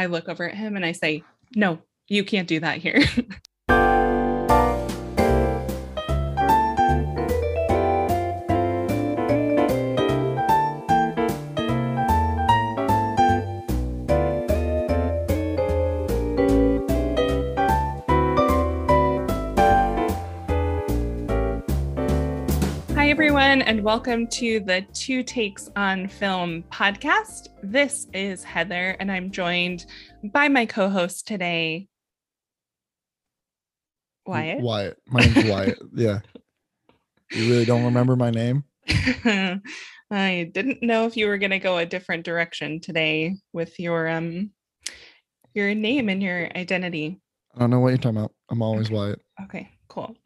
I look over at him and I say, No, you can't do that here. and welcome to the Two Takes on Film podcast. This is Heather, and I'm joined by my co host today, Wyatt. Wyatt. My name's Wyatt. Yeah. You really don't remember my name? I didn't know if you were going to go a different direction today with your um your name and your identity. I don't know what you're talking about. I'm always Wyatt. Okay, cool.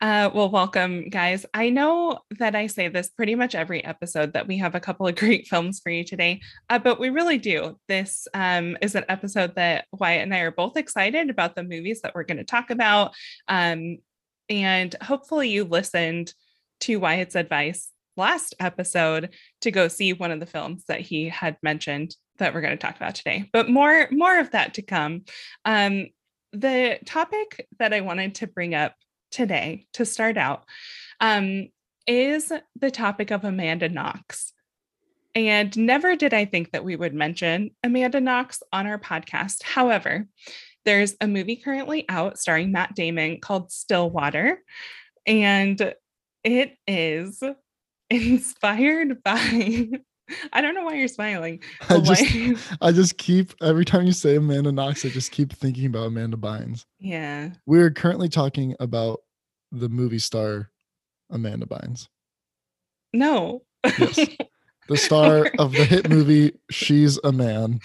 Uh, well, welcome, guys. I know that I say this pretty much every episode that we have a couple of great films for you today, uh, but we really do. This um, is an episode that Wyatt and I are both excited about the movies that we're going to talk about. Um, and hopefully, you listened to Wyatt's advice last episode to go see one of the films that he had mentioned that we're going to talk about today. But more, more of that to come. Um, the topic that I wanted to bring up today to start out um, is the topic of Amanda Knox. And never did I think that we would mention Amanda Knox on our podcast. However, there's a movie currently out starring Matt Damon called Stillwater, and it is inspired by. I don't know why you're smiling. I just, why- I just keep every time you say Amanda Knox, I just keep thinking about Amanda Bynes. yeah. We're currently talking about the movie star Amanda Bynes, No. Yes. the star of the hit movie She's a Man.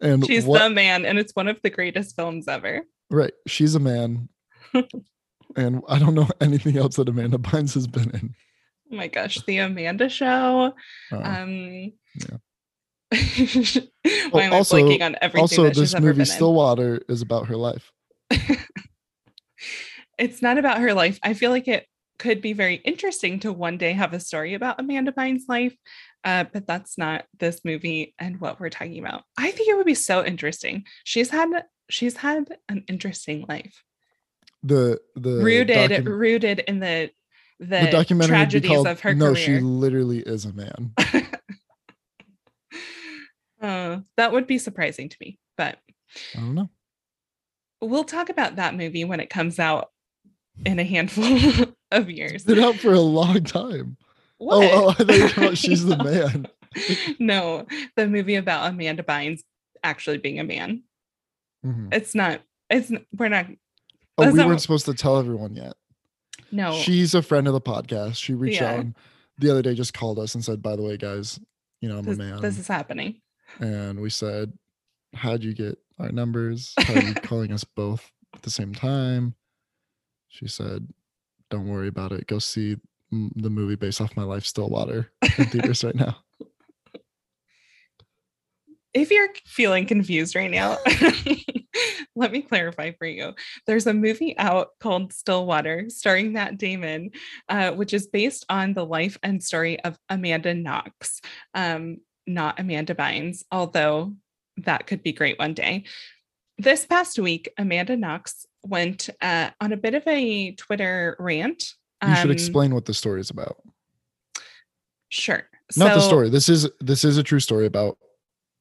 And She's what, the man, and it's one of the greatest films ever. right, she's a man. and I don't know anything else that Amanda Bynes has been in. Oh my gosh, the Amanda Show. Uh, Um, yeah. why am also- I blanking on everything also, this movie Stillwater is about her life. It's not about her life. I feel like it could be very interesting to one day have a story about Amanda Bynes' life, uh, but that's not this movie and what we're talking about. I think it would be so interesting. She's had she's had an interesting life, The the rooted docu- rooted in the the, the documentary tragedies called of her No, she literally is a man. Uh, that would be surprising to me, but I don't know. we'll talk about that movie when it comes out in a handful of years. It's been out for a long time. What? Oh, oh, I thought you were She's the Man. no, the movie about Amanda Bynes actually being a man. Mhm. It's not. It's we're not. Oh, we not weren't supposed to tell everyone yet. No. She's a friend of the podcast. She reached Yeah. out and the other day, just called us and said, "By the way, guys, you know I'm this, a man." this is happening. and we said, "How'd you get our numbers? How are you calling us both at the same time?" She said, "Don't worry about it. Go see the movie based off my life, Stillwater, in theaters right now." If you're feeling confused right now, let me clarify for you. There's a movie out called Stillwater starring Matt Damon, uh, which is based on the life and story of Amanda Knox, um, not Amanda Bynes, although that could be great one day. This past week, Amanda Knox went uh, on a bit of a Twitter rant. You should Um, explain what the story is about. Sure. Not the story. This is this is a true story about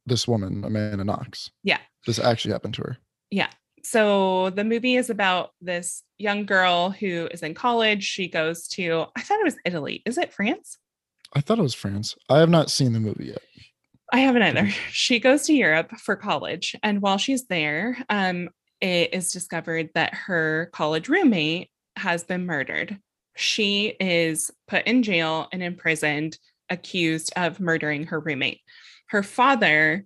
this woman, Amanda Knox. Yeah. This actually happened to her. Yeah. So the movie is about this young girl who is in college. She goes to, I thought it was Italy. Is it France? I thought it was France. I have not seen the movie yet. I haven't either. She goes to Europe for college. And while she's there, um, it is discovered that her college roommate has been murdered. She is put in jail and imprisoned, accused of murdering her roommate. Her father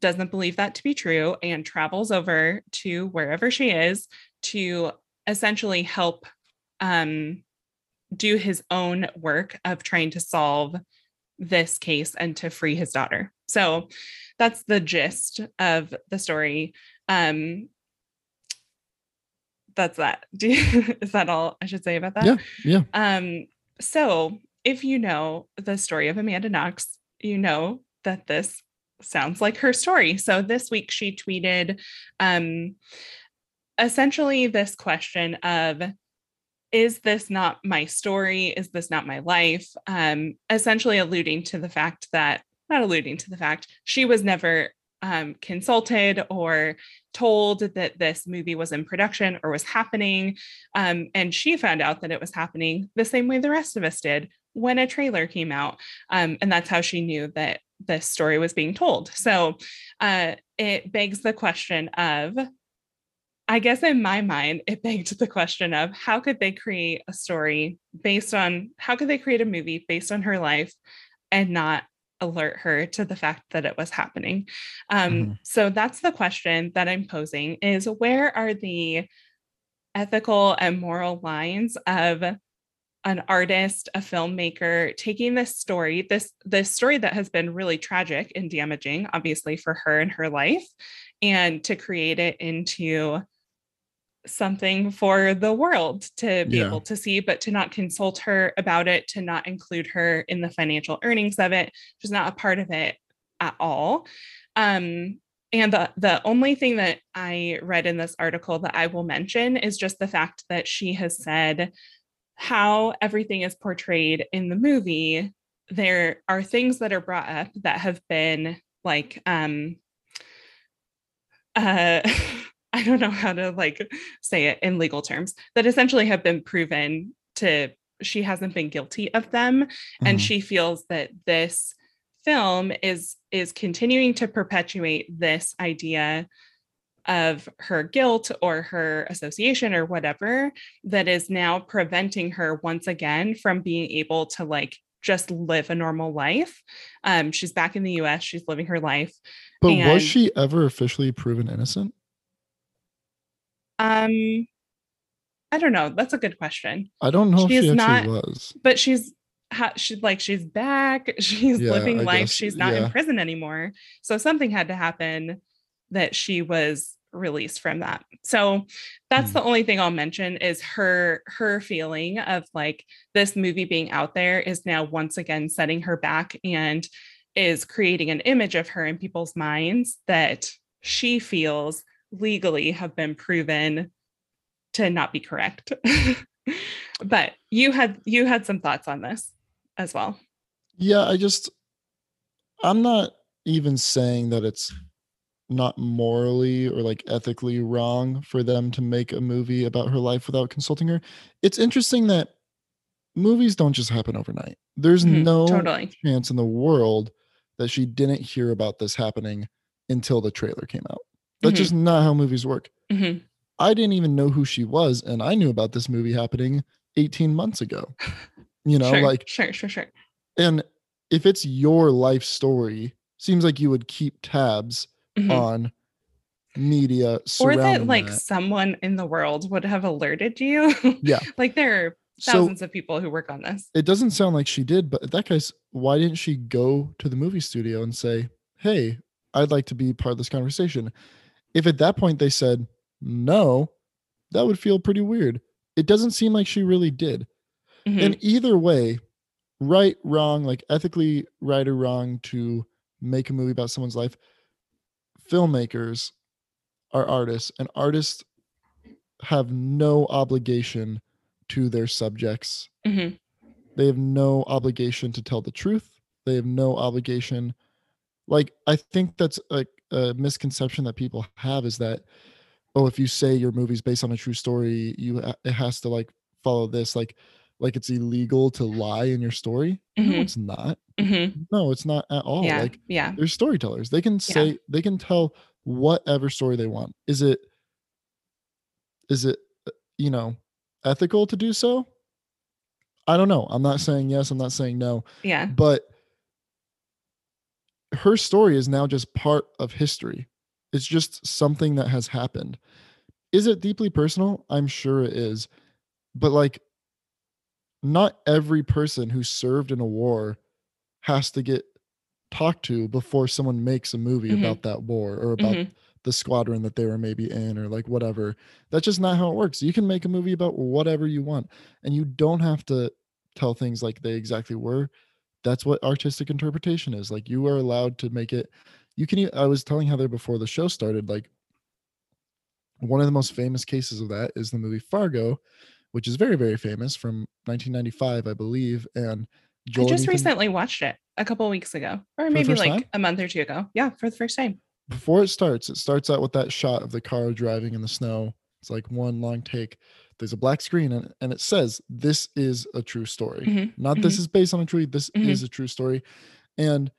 doesn't believe that to be true and travels over to wherever she is to essentially help um, do his own work of trying to solve this case and to free his daughter. So that's the gist of the story. Um, that's that. Do you, is that all I should say about that? Yeah, yeah. Um, so if you know the story of Amanda Knox, you know that this sounds like her story. So this week she tweeted um, essentially this question of is this not my story? Is this not my life? Um, essentially alluding to the fact that, not alluding to the fact, she was never um, consulted or told that this movie was in production or was happening. Um, and she found out that it was happening the same way the rest of us did when a trailer came out. Um, and that's how she knew that this story was being told. So uh, it begs the question of I guess in my mind, it begged the question of how could they create a story based on how could they create a movie based on her life and not alert her to the fact that it was happening. Um, mm-hmm. So that's the question that I'm posing: is where are the ethical and moral lines of an artist, a filmmaker taking this story, this this story that has been really tragic and damaging, obviously for her and her life, and to create it into something for the world to be yeah. able to see, but to not consult her about it, to not include her in the financial earnings of it. She's not a part of it at all. Um, and the, the only thing that I read in this article that I will mention is just the fact that she has said how everything is portrayed in the movie. There are things that are brought up that have been like um uh I don't know how to like say it in legal terms that essentially have been proven to she hasn't been guilty of them mm-hmm. and she feels that this film is is continuing to perpetuate this idea of her guilt or her association or whatever that is now preventing her once again from being able to like just live a normal life. Um, she's back in the US, she's living her life. But and, was she ever officially proven innocent? Um, I don't know. That's a good question. I don't know she if she not, was, but she's she's like she's back. She's yeah, living I life. Guess, she's not yeah. in prison anymore. So something had to happen that she was released from that. So that's hmm. the only thing I'll mention is her her feeling of like this movie being out there is now once again setting her back and is creating an image of her in people's minds that she feels legally have been proven to not be correct. but you had you had some thoughts on this as well. Yeah, I just I'm not even saying that it's not morally or like ethically wrong for them to make a movie about her life without consulting her. It's interesting that movies don't just happen overnight. There's mm-hmm, no totally. chance in the world that she didn't hear about this happening until the trailer came out. That's mm-hmm. just not how movies work. Mm-hmm. I didn't even know who she was, and I knew about this movie happening 18 months ago. You know, sure, like sure, sure, sure. And if it's your life story, seems like you would keep tabs mm-hmm. on media or that like that. someone in the world would have alerted you. Yeah. like there are thousands so, of people who work on this. It doesn't sound like she did, but that guy's why didn't she go to the movie studio and say, Hey, I'd like to be part of this conversation? If at that point they said no, that would feel pretty weird. It doesn't seem like she really did. Mm-hmm. And either way, right, wrong, like ethically right or wrong to make a movie about someone's life, filmmakers are artists, and artists have no obligation to their subjects. Mm-hmm. They have no obligation to tell the truth. They have no obligation. Like, I think that's like a misconception that people have is that oh if you say your movie's based on a true story you it has to like follow this like like it's illegal to lie in your story mm-hmm. no it's not mm-hmm. no it's not at all yeah. like yeah, they're storytellers they can say yeah. they can tell whatever story they want is it is it uh, you know ethical to do so i don't know i'm not saying yes i'm not saying no yeah but her story is now just part of history. It's just something that has happened. Is it deeply personal? I'm sure it is. But like not every person who served in a war has to get talked to before someone makes a movie mm-hmm. about that war or about mm-hmm. the squadron that they were maybe in or like whatever. That's just not how it works. You can make a movie about whatever you want and you don't have to tell things like they exactly were that's what artistic interpretation is like you are allowed to make it you can I was telling heather before the show started like one of the most famous cases of that is the movie fargo which is very very famous from 1995 i believe and I just recently watched it a couple weeks ago, or maybe like time? a month or two ago. Yeah, for the first time. before it starts, it starts out with that shot of the car driving in the snow. It's like one long take. There's a black screen and, and it says, This is a true story. Mhm, Not this is based on a true, this Mhm. is a true story. And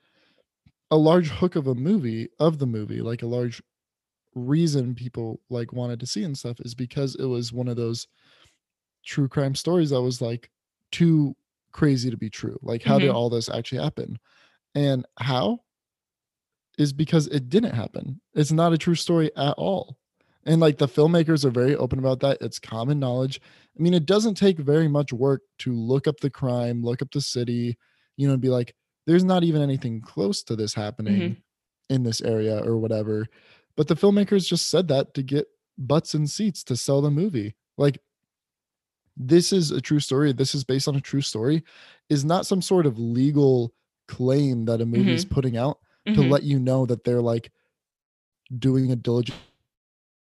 a large hook of a movie, of the movie, like a large reason people like wanted to see and stuff is because it was one of those true crime stories that was like too crazy to be true. Like, how did Mhm. all this actually happen? And how is because it didn't happen. It's not a true story at all. And like the filmmakers are very open about that. It's common knowledge. I mean, it doesn't take very much work to look up the crime, look up the city, you know, and be like, there's not even anything close to this happening in this area or whatever. But the filmmakers just said that to get butts and seats to sell the movie. Like, this is a true story. This is based on a true story, is not some sort of legal claim that a movie is putting out to Mhm. let you know that they're like doing a diligent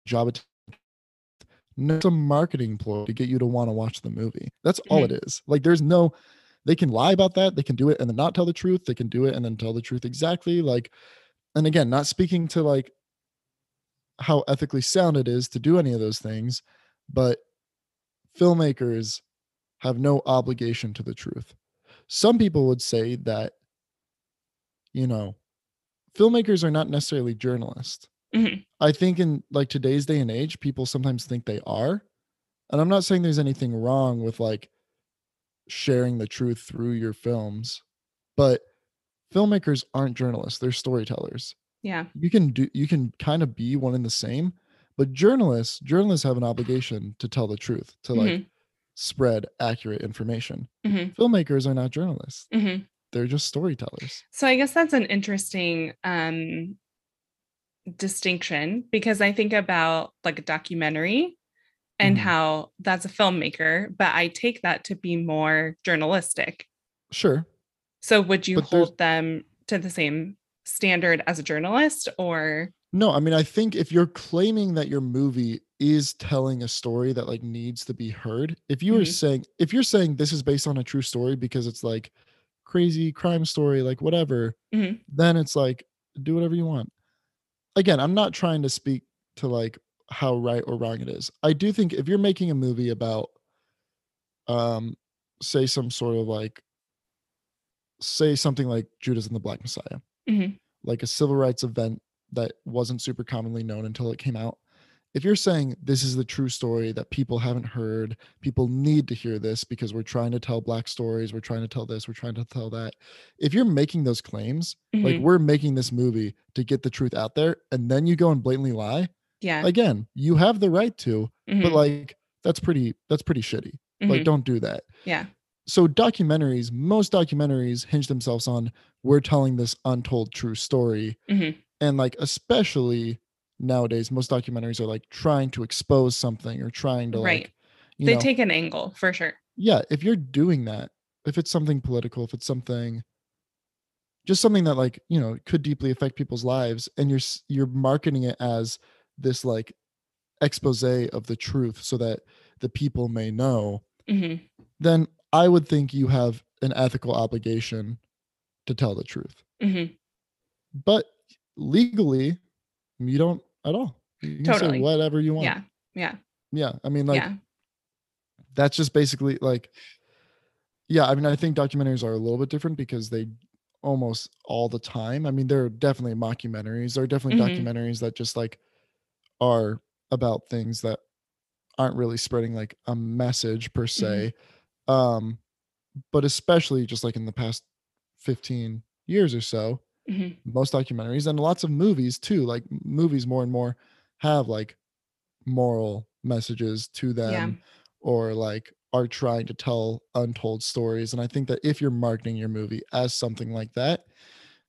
job. At it's a marketing ploy to get you to want to watch the movie. That's all it is. Like, there's no, they can lie about that. They can do it and then not tell the truth. They can do it and then tell the truth exactly. Like, and again, not speaking to like how ethically sound it is to do any of those things, but filmmakers have no obligation to the truth. Some people would say that, you know, filmmakers are not necessarily journalists. Mhm. I think in like today's day and age, people sometimes think they are. And I'm not saying there's anything wrong with like sharing the truth through your films, but filmmakers aren't journalists, they're storytellers Yeah. you can do you can kind of be one and the same but journalists journalists have an obligation to tell the truth to like Mhm. spread accurate information Mhm. filmmakers are not journalists Mhm. they're just storytellers So I guess that's an interesting um distinction because I think about like a documentary and Mhm. how that's a filmmaker, but I take that to be more journalistic. sure So would you But hold them to the same standard as a journalist or no i mean i think if you're claiming that your movie is telling a story that like needs to be heard if you were Mhm. saying if you're saying this is based on a true story because it's like crazy crime story like whatever Mhm. then it's like do whatever you want again i'm not trying to speak to like how right or wrong it is i do think if you're making a movie about um say some sort of like say something like judas and the black messiah Mhm. like a civil rights event that wasn't super commonly known until it came out if you're saying this is the true story that people haven't heard people need to hear this because we're trying to tell black stories we're trying to tell this we're trying to tell that if you're making those claims like Mhm. we're making this movie to get the truth out there and then you go and blatantly lie yeah. again you have the right to but Mhm. like that's pretty that's pretty shitty like Mhm. don't do that yeah. so documentaries most documentaries hinge themselves on we're telling this untold true story Mhm. And like especially nowadays most documentaries are like trying to expose something or trying to Right. like you They know take an angle for sure. yeah if you're doing that if it's something political if it's something just something that like you know could deeply affect people's lives and you're you're marketing it as this like expose of the truth so that the people may know Mhm. then i would think you have an ethical obligation to tell the truth Mhm. but legally you don't at all you can Totally. say whatever you want Yeah. Yeah. yeah i mean like yeah. that's just basically like yeah i mean i think documentaries are a little bit different because they almost all the time i mean there are definitely mockumentaries there are definitely Mhm. documentaries that just like are about things that aren't really spreading like a message per se um but especially just like in the past 15 years or so Mhm. most documentaries and lots of movies too like movies more and more have like moral messages to them Yeah. or like are trying to tell untold stories and i think that if you're marketing your movie as something like that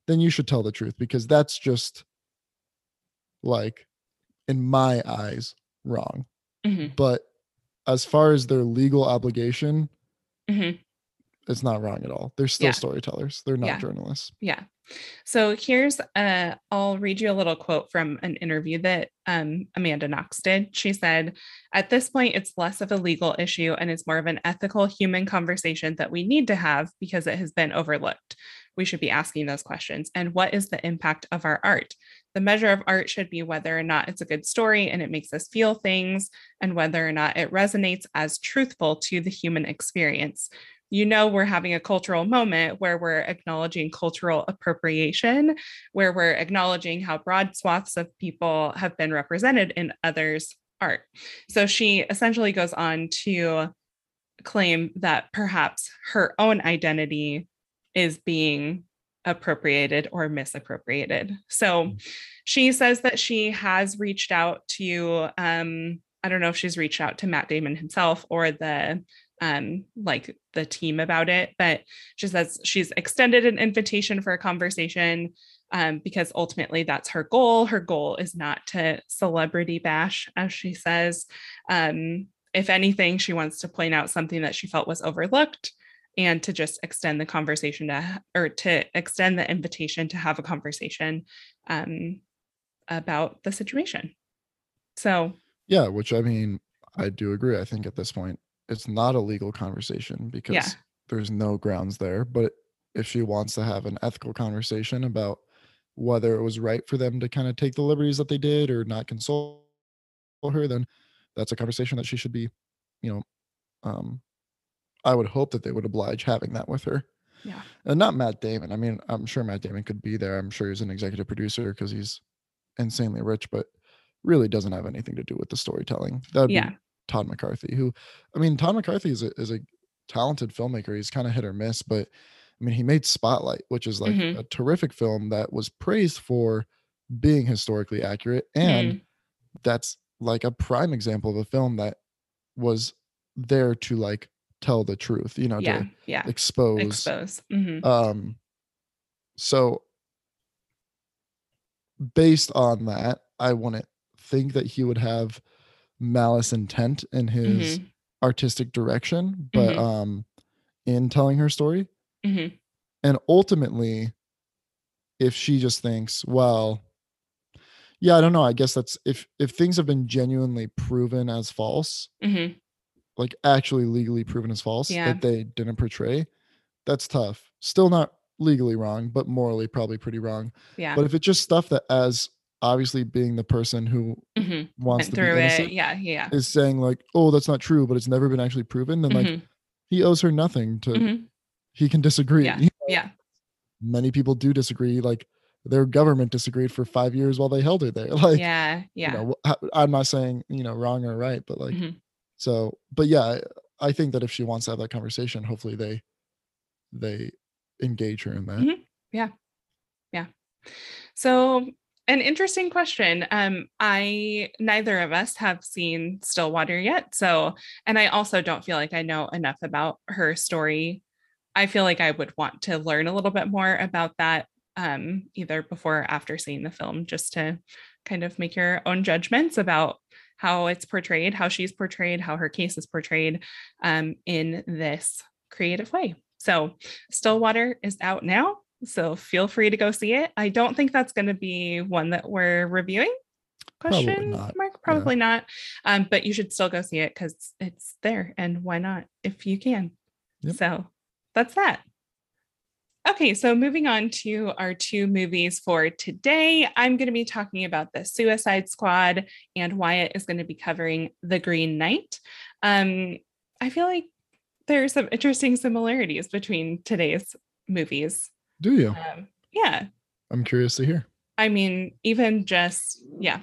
then you should tell the truth because that's just like in my eyes wrong Mhm. but as far as their legal obligation Mhm. It's not wrong at all. They're still Yeah. storytellers. They're not Yeah. journalists. Yeah. So here's uh I'll read you a little quote from an interview that um Amanda Knox did. She said, "At this point it's less of a legal issue and it's more of an ethical human conversation that we need to have because it has been overlooked. We should be asking those questions. And what is the impact of our art? The measure of art should be whether or not it's a good story and it makes us feel things and whether or not it resonates as truthful to the human experience." You know we're having a cultural moment where we're acknowledging cultural appropriation where we're acknowledging how broad swaths of people have been represented in others art. So she essentially goes on to claim that perhaps her own identity is being appropriated or misappropriated. So she says that she has reached out to um i don't know if she's reached out to matt damon himself or the um like the team about it but she says she's extended an invitation for a conversation um because ultimately that's her goal. Her goal is not to celebrity bash as she says. Um if anything she wants to point out something that she felt was overlooked and to just extend the conversation to or to extend the invitation to have a conversation um about the situation. So Yeah, which I mean, I do agree. I think at this point, it's not a legal conversation because Yeah. there's no grounds there. But if she wants to have an ethical conversation about whether it was right for them to kind of take the liberties that they did or not console her, then that's a conversation that she should be, you know, um, I would hope that they would oblige having that with her. Yeah. And not Matt Damon. I mean, I'm sure Matt Damon could be there. I'm sure he's an executive producer because he's insanely rich, but really doesn't have anything to do with the storytelling. That would yeah be Todd McCarthy, who, I mean, Todd McCarthy is a, is a talented filmmaker. He's kind of hit or miss, but I mean, he made Spotlight, which is like Mhm. a terrific film that was praised for being historically accurate. And Mm, that's like a prime example of a film that was there to like tell the truth, you know, yeah to yeah expose. expose Mhm. Um, so based on that, I wouldn't think that he would have malice intent in his Mhm. artistic direction, but Mhm. um, in telling her story, Mhm. and ultimately, if she just thinks, well, yeah, I don't know. I guess that's if if things have been genuinely proven as false, Mhm. like actually legally proven as false Yeah. that they didn't portray, that's tough. Still not legally wrong, but morally probably pretty wrong. yeah But if it's just stuff that as obviously being the person who Mhm. wants went to be through innocent it yeah yeah is saying like, "Oh, that's not true," but it's never been actually proven, then like Mhm. he owes her nothing to Mhm. he can disagree. yeah You know, yeah Many people do disagree like their government disagreed for 5 years while they held her there. Like, yeah you yeah know, I- I'm not saying, you know, wrong or right, but like Mhm. so but yeah, I, think that if she wants to have that conversation, hopefully they they engage her in that. Mhm. So, an interesting question. Um, I neither of us have seen Stillwater yet. So, and I also don't feel like I know enough about her story. I feel like I would want to learn a little bit more about that, um, either before or after seeing the film, just to kind of make your own judgments about how it's portrayed, how she's portrayed, how her case is portrayed um, in this creative way. So, Stillwater is out now. So feel free to go see it. I don't think that's going to be one that we're reviewing. Probably Question not, mark? Probably not. Um, but you should still go see it because it's there, and why not if you can? Yep. So that's that. Okay, so moving on to our two movies for today, I'm going to be talking about the Suicide Squad, and Wyatt is going to be covering The Green Knight. Um, I feel like there are some interesting similarities between today's movies. Do you? Um, yeah, I'm curious to hear. I mean, even just, yeah,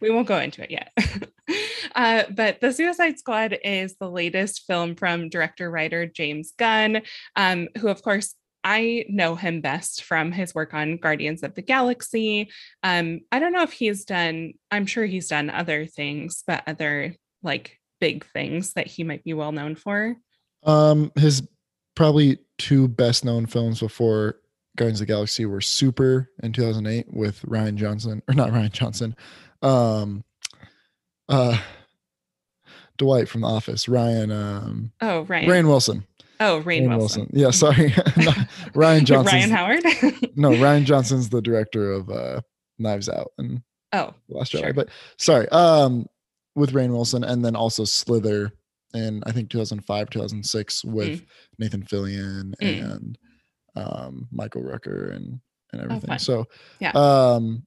we won't go into it yet. uh, but The Suicide Squad is the latest film from director writer James Gunn, um, who, of course, I know him best from his work on Guardians of the Galaxy. Um, I don't know if he's done, I'm sure he's done other things, but other like big things that he might be well known for. Um, his probably two best known films before Guardians of the Galaxy were Super in 2008 with Rian Johnson, or not Rian Johnson, um, uh, Dwight from The Office, Ryan, um, Oh, Ryan. Rainn Wilson. Oh, Rain, Rainn Wilson. Yeah, sorry. Ryan Johnson. Ryan Howard. no, Rian Johnson's the director of uh Knives Out and oh, Last Sure. But sorry, um, with Rainn Wilson, and then also Slither in I think 2005, 2006 with Nathan Fillion Mm. and um Michael Rooker and and everything. fun. so Yeah. um,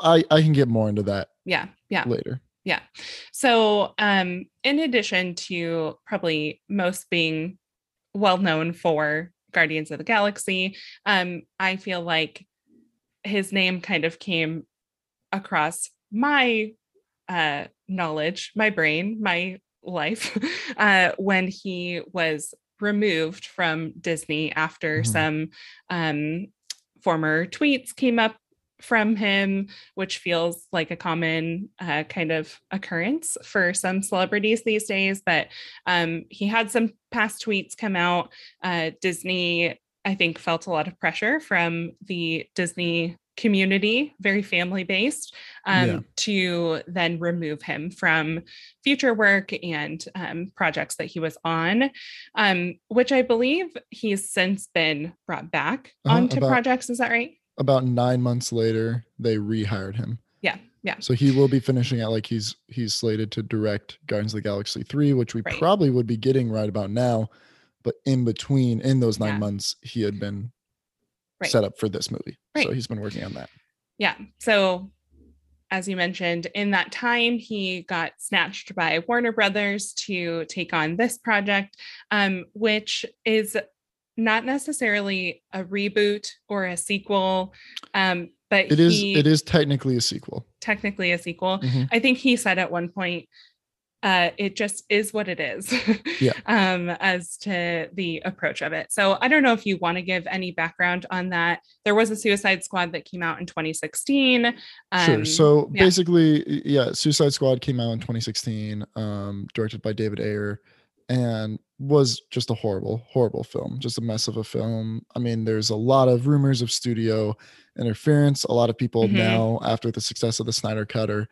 I I can get more into that yeah, yeah. later. Yeah. So, um, in addition to probably most being well known for Guardians of the Galaxy, um, I feel like his name kind of came across my uh, knowledge, my brain, my life, uh, when he was removed from Disney after Mhm. some um, former tweets came up from him which feels like a common uh, kind of occurrence for some celebrities these days. But um, he had some past tweets come out. Uh, Disney, I think, felt a lot of pressure from the Disney community, very family based, um, Yeah. to then remove him from future work and um, projects that he was on, um, which I believe he's since been brought back Uh-huh, onto about- projects. Is that right? About nine months later, they rehired him. Yeah, yeah. So he will be finishing out like he's he's slated to direct Guardians of the Galaxy 3, which we Right. probably would be getting right about now. But in between, in those nine Yeah. months, he had been Right. set up for this movie. So he's been working on that. Yeah. So, as you mentioned, in that time, he got snatched by Warner Brothers to take on this project, um, which is not necessarily a reboot or a sequel, um, but It is he it is technically a sequel. technically a sequel. Mhm. I think he said at one point, uh, it just is what it is. Yeah. um, as to the approach of it. So I don't know if you want to give any background on that. There was a Suicide Squad that came out in 2016. sure. Um, So yeah. basically, yeah, Suicide Squad came out in 2016, um, directed by David Ayer, and was just a horrible, horrible film. Just a mess of a film. I mean, there's a lot of rumors of studio interference. A lot of people Mhm. now, after the success of the Snyder Cut, are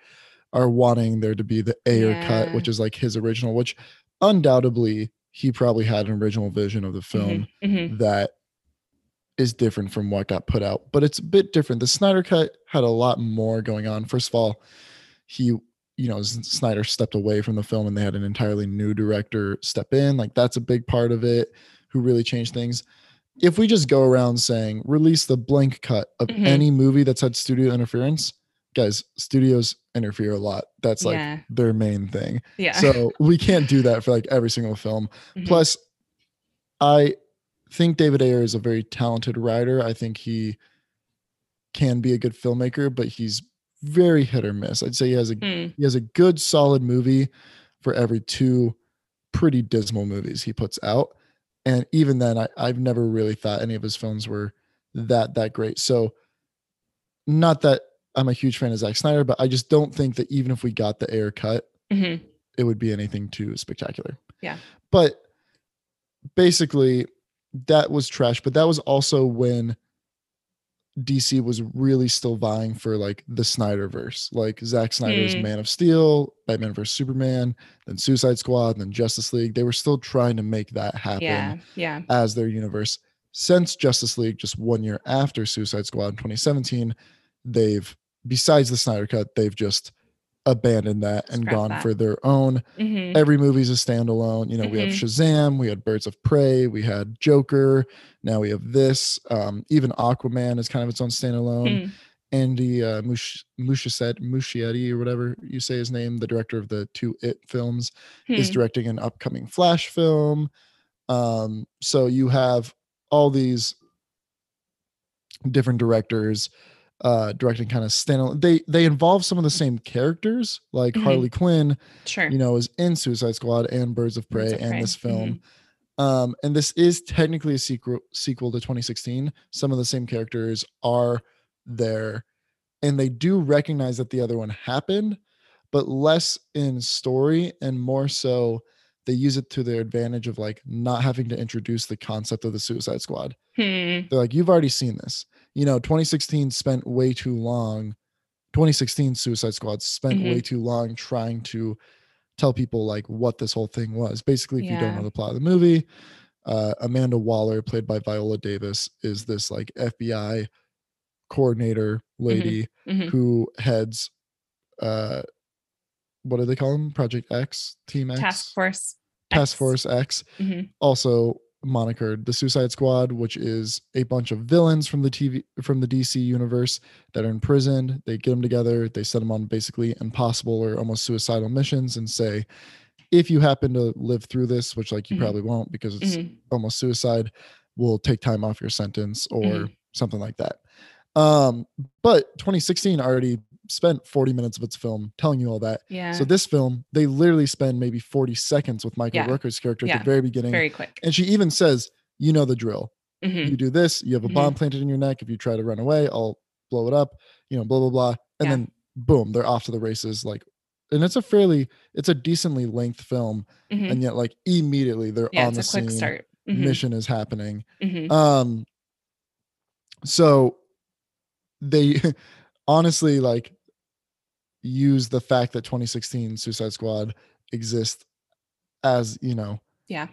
are wanting there to be the Ayer cut, which is like his original, which undoubtedly he probably had an original vision of the film mhm, that is different from what got put out, but it's a bit different. The Snyder cut had a lot more going on. First of all, he, you know, Snyder stepped away from the film and they had an entirely new director step in. Like that's a big part of it who really changed things. If we just go around saying release the blank cut of Mhm. any movie that's had studio interference, guys, studios interfere a lot. That's like yeah. their main thing. Yeah. So we can't do that for like every single film. Mhm. Plus, I think David Ayer is a very talented writer. I think he can be a good filmmaker, but he's very hit or miss. I'd say he has a Mm, he has a good solid movie for every two pretty dismal movies he puts out. And even then, I, I've never really thought any of his films were that that great. So not that I'm a huge fan of Zack Snyder, but I just don't think that even if we got the Ayer cut, mhm. it would be anything too spectacular. Yeah. But basically, that was trash. But that was also when DC was really still vying for like the Snyderverse, like Zack Snyder's Hmm. Man of Steel, Batman vs Superman, then Suicide Squad, then Justice League. They were still trying to make that happen Yeah. Yeah. as their universe. Since Justice League, just one year after Suicide Squad in 2017, they've besides the Snyder Cut, they've just abandoned that and Scrap gone that. for their own. Mhm. Every movie's a standalone. You know, we have Mhm. Shazam, we had Birds of Prey, we had Joker, now we have this. Um, even Aquaman is kind of its own standalone. Mm, Andy uh, Mush- Muschietti, Muschietti or whatever you say his name, the director of the two It films, is hmm. directing an upcoming Flash film. Um, so you have all these different directors uh directing kind of standalone. They they involve some of the same characters, like Mhm. Harley Quinn, Sure. you know, is in Suicide Squad and Birds of Prey Birds of and Prey, this film. mhm. Um, and this is technically a sequel sequel to 2016. Some of the same characters are there, and they do recognize that the other one happened, but less in story and more so they use it to their advantage of like not having to introduce the concept of the Suicide Squad. Hmm. They're like, you've already seen this. You know, 2016 spent way too long. 2016 Suicide Squad spent way Mhm. too long trying to tell people like what this whole thing was. Basically, if you don't know the plot of the movie, uh, Amanda Waller, played by Viola Davis, is this like FBI coordinator lady Mhm. who heads uh what do they call them? Project X, Team X, Task Force. Task X. Force X, Mhm. also monikered the Suicide Squad, which is a bunch of villains from the TV from the DC universe that are imprisoned. They get them together, they set them on basically impossible or almost suicidal missions, and say, if you happen to live through this, which like you Mhm. probably won't because it's Mhm. almost suicide, we'll take time off your sentence or Mhm. something like that. Um, but 2016 already spent 40 minutes of its film telling you all that. Yeah. So this film, they literally spend maybe 40 seconds with Michael Yeah. Rooker's character at the very beginning. very quick. and she even says, you know the drill. Mhm. You do this, you have a Mhm. bomb planted in your neck. If you try to run away, I'll blow it up, you know, blah, blah, blah. And Yeah. then boom, they're off to the races. Like, and it's a fairly, it's a decently length film. Mhm. And yet, like, immediately they're Yeah, on it's the a quick scene. start. Mhm. Mission is happening. Mhm. Um, so they honestly like use the fact that 2016 Suicide Squad exists as you know Yeah.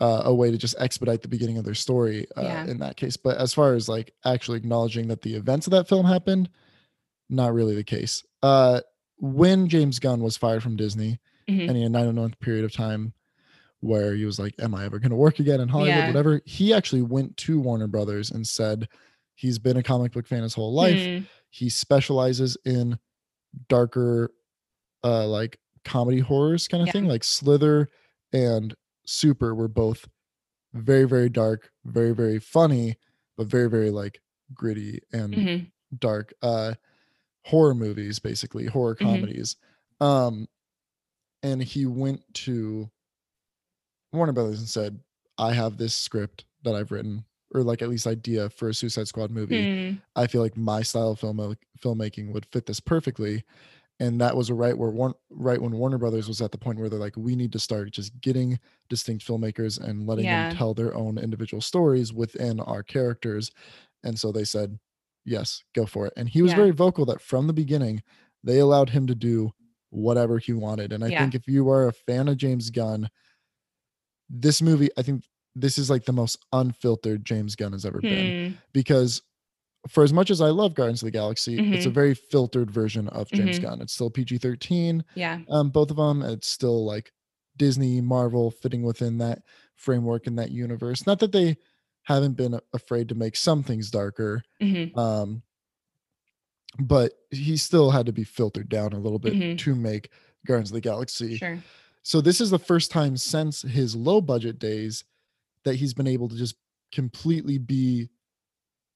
uh, a way to just expedite the beginning of their story uh, Yeah. in that case. But as far as like actually acknowledging that the events of that film happened, not really the case. Uh, when James Gunn was fired from Disney, Mhm. and he had a month period of time where he was like, "Am I ever going to work again in Hollywood?" Yeah. Whatever. He actually went to Warner Brothers and said he's been a comic book fan his whole life. Mhm. He specializes in darker, uh, like comedy horrors kind of Yeah. thing. Like Slither and Super were both very, very dark, very, very funny, but very, very like gritty and Mhm. dark uh horror movies basically horror Mhm. comedies um and he went to warner brothers and said i have this script that i've written or like at least idea for a suicide squad movie Mhm. i feel like my style of film filmmaking would fit this perfectly and that was a right where one right when warner brothers was at the point where they're like we need to start just getting distinct filmmakers and letting Yeah. them tell their own individual stories within our characters and so they said yes go for it and he was Yeah. very vocal that from the beginning they allowed him to do whatever he wanted and i Yeah. think if you are a fan of james gunn this movie i think this is like the most unfiltered james gunn has ever been Mhm. because for as much as I love Guardians of the Galaxy, it's a Mhm. very filtered version of James Mhm. Gunn. It's still PG 13, Yeah. um, both of them. It's still like Disney, Marvel fitting within that framework in that universe. Not that they haven't been afraid to make some things darker, Mhm. um, but he still had to be filtered down a little bit Mhm. to make Guardians of the Galaxy. Sure. So this is the first time since his low budget days that he's been able to just completely be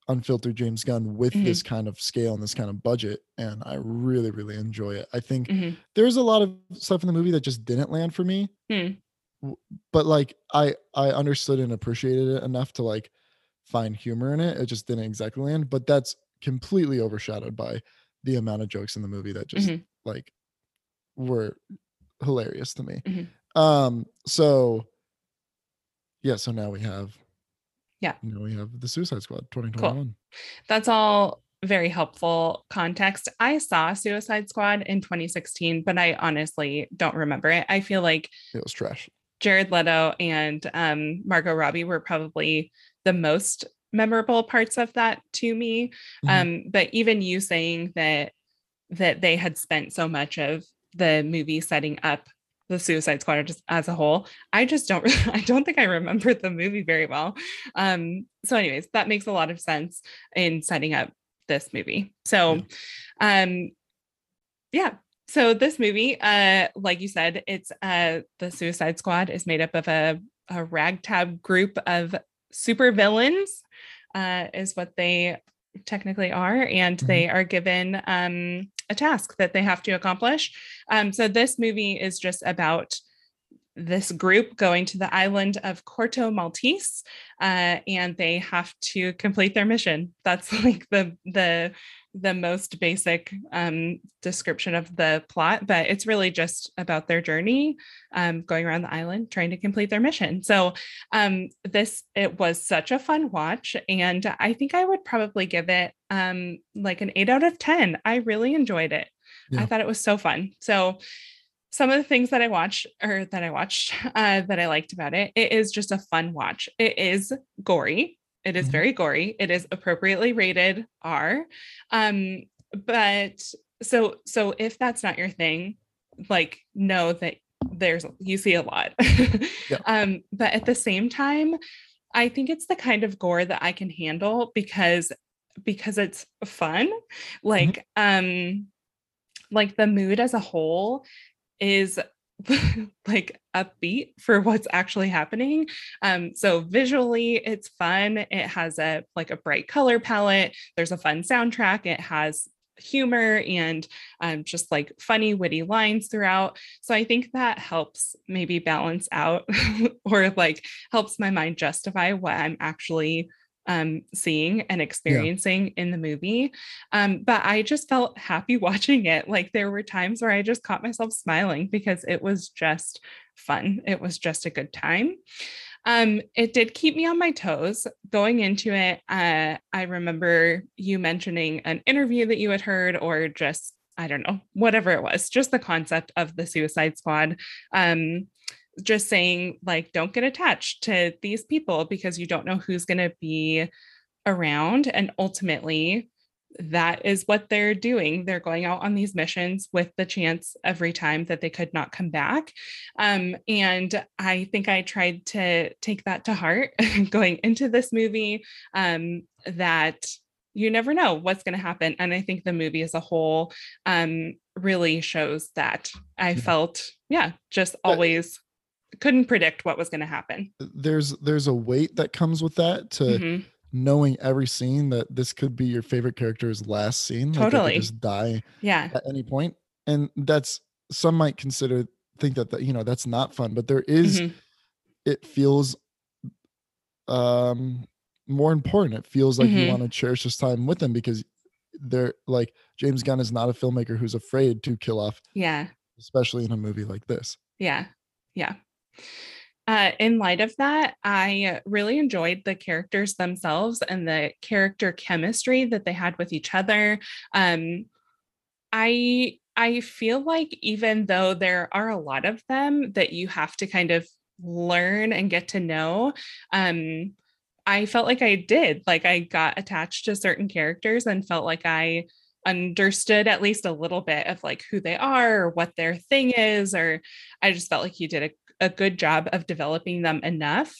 unfiltered James Gunn with Mhm. this kind of scale and this kind of budget and I really really enjoy it. I think Mhm. there's a lot of stuff in the movie that just didn't land for me, Hmm. but like I I understood and appreciated it enough to like find humor in it. It just didn't exactly land, but that's completely overshadowed by the amount of jokes in the movie that just Mhm. like were hilarious to me. Mhm. Um so yeah, so now we have Yeah. now we have the Suicide Squad 2021. cool. That's all very helpful context. I saw Suicide Squad in 2016, but I honestly don't remember it. I feel like It was trash. Jared Leto and um, Margot Robbie were probably the most memorable parts of that to me. Mhm. Um, but even you saying that that they had spent so much of the movie setting up the Suicide Squad just as a whole, I just don't. I don't think I remember the movie very well. Um, so, anyways, that makes a lot of sense in setting up this movie. So, um, yeah. So this movie, uh, like you said, it's uh the Suicide Squad is made up of a, a ragtag group of super villains, uh, is what they technically are, and Mhm. they are given um a task that they have to accomplish. Um, so this movie is just about this group going to the island of Corto Maltese, uh, and they have to complete their mission. That's like the the the most basic um, description of the plot, but it's really just about their journey um, going around the island trying to complete their mission. So um, this it was such a fun watch, and I think I would probably give it um, like an eight out of ten. I really enjoyed it. Yeah. I thought it was so fun. So some of the things that I watched or that I watched uh, that I liked about it, it is just a fun watch. It is gory. It is Mhm. very gory. It is appropriately rated R. Um, but so so if that's not your thing, like know that there's you see a lot. Yeah. Um, but at the same time, I think it's the kind of gore that I can handle because because it's fun. Like um like the mood as a whole is like upbeat for what's actually happening. Um, so visually it's fun. It has a like a bright color palette. There's a fun soundtrack. It has humor and um, just like funny, witty lines throughout. So I think that helps maybe balance out or like helps my mind justify what I'm actually um, seeing and experiencing in the movie. Um, but I just felt happy watching it. Like there were times where I just caught myself smiling because it was just fun. It was just a good time. Um, it did keep me on my toes going into it. Uh, I remember you mentioning an interview that you had heard, or just I don't know, whatever it was, just the concept of the Suicide Squad. Um, just saying like don't get attached to these people because you don't know who's going to be around. And ultimately that is what they're doing. They're going out on these missions with the chance every time that they could not come back. Um, and i think i tried to take that to heart going into this movie um, that you never know what's going to happen. And i think the movie as a whole um, really shows that. I felt yeah just always couldn't predict what was going to happen there's there's a weight that comes with that to Mhm. knowing every scene that this could be your favorite character's last scene like Totally. just die yeah at any point and that's some might consider think that, that you know that's not fun but there is Mhm. it feels um more important it feels like you Mhm. want to cherish this time with them because they're like james gunn is not a filmmaker who's afraid to kill off yeah especially in a movie like this Yeah. Yeah. Uh, in light of that, I really enjoyed the characters themselves and the character chemistry that they had with each other. Um, I I feel like even though there are a lot of them that you have to kind of learn and get to know, um, I felt like I did. Like I got attached to certain characters and felt like I understood at least a little bit of like who they are or what their thing is or i just felt like you did a, a good job of developing them enough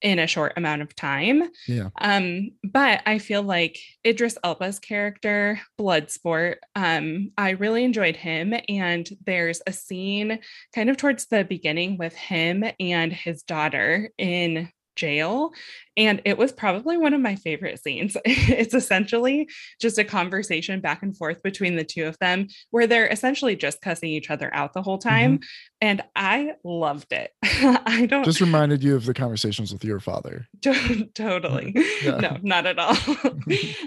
in a short amount of time. Yeah. Um but i feel like idris elba's character bloodsport um i really enjoyed him and there's a scene kind of towards the beginning with him and his daughter in jail and it was probably one of my favorite scenes it's essentially just a conversation back and forth between the two of them where they're essentially just cussing each other out the whole time and i loved it i don't just reminded you of the conversations with your father totally. Yeah. No, not at all.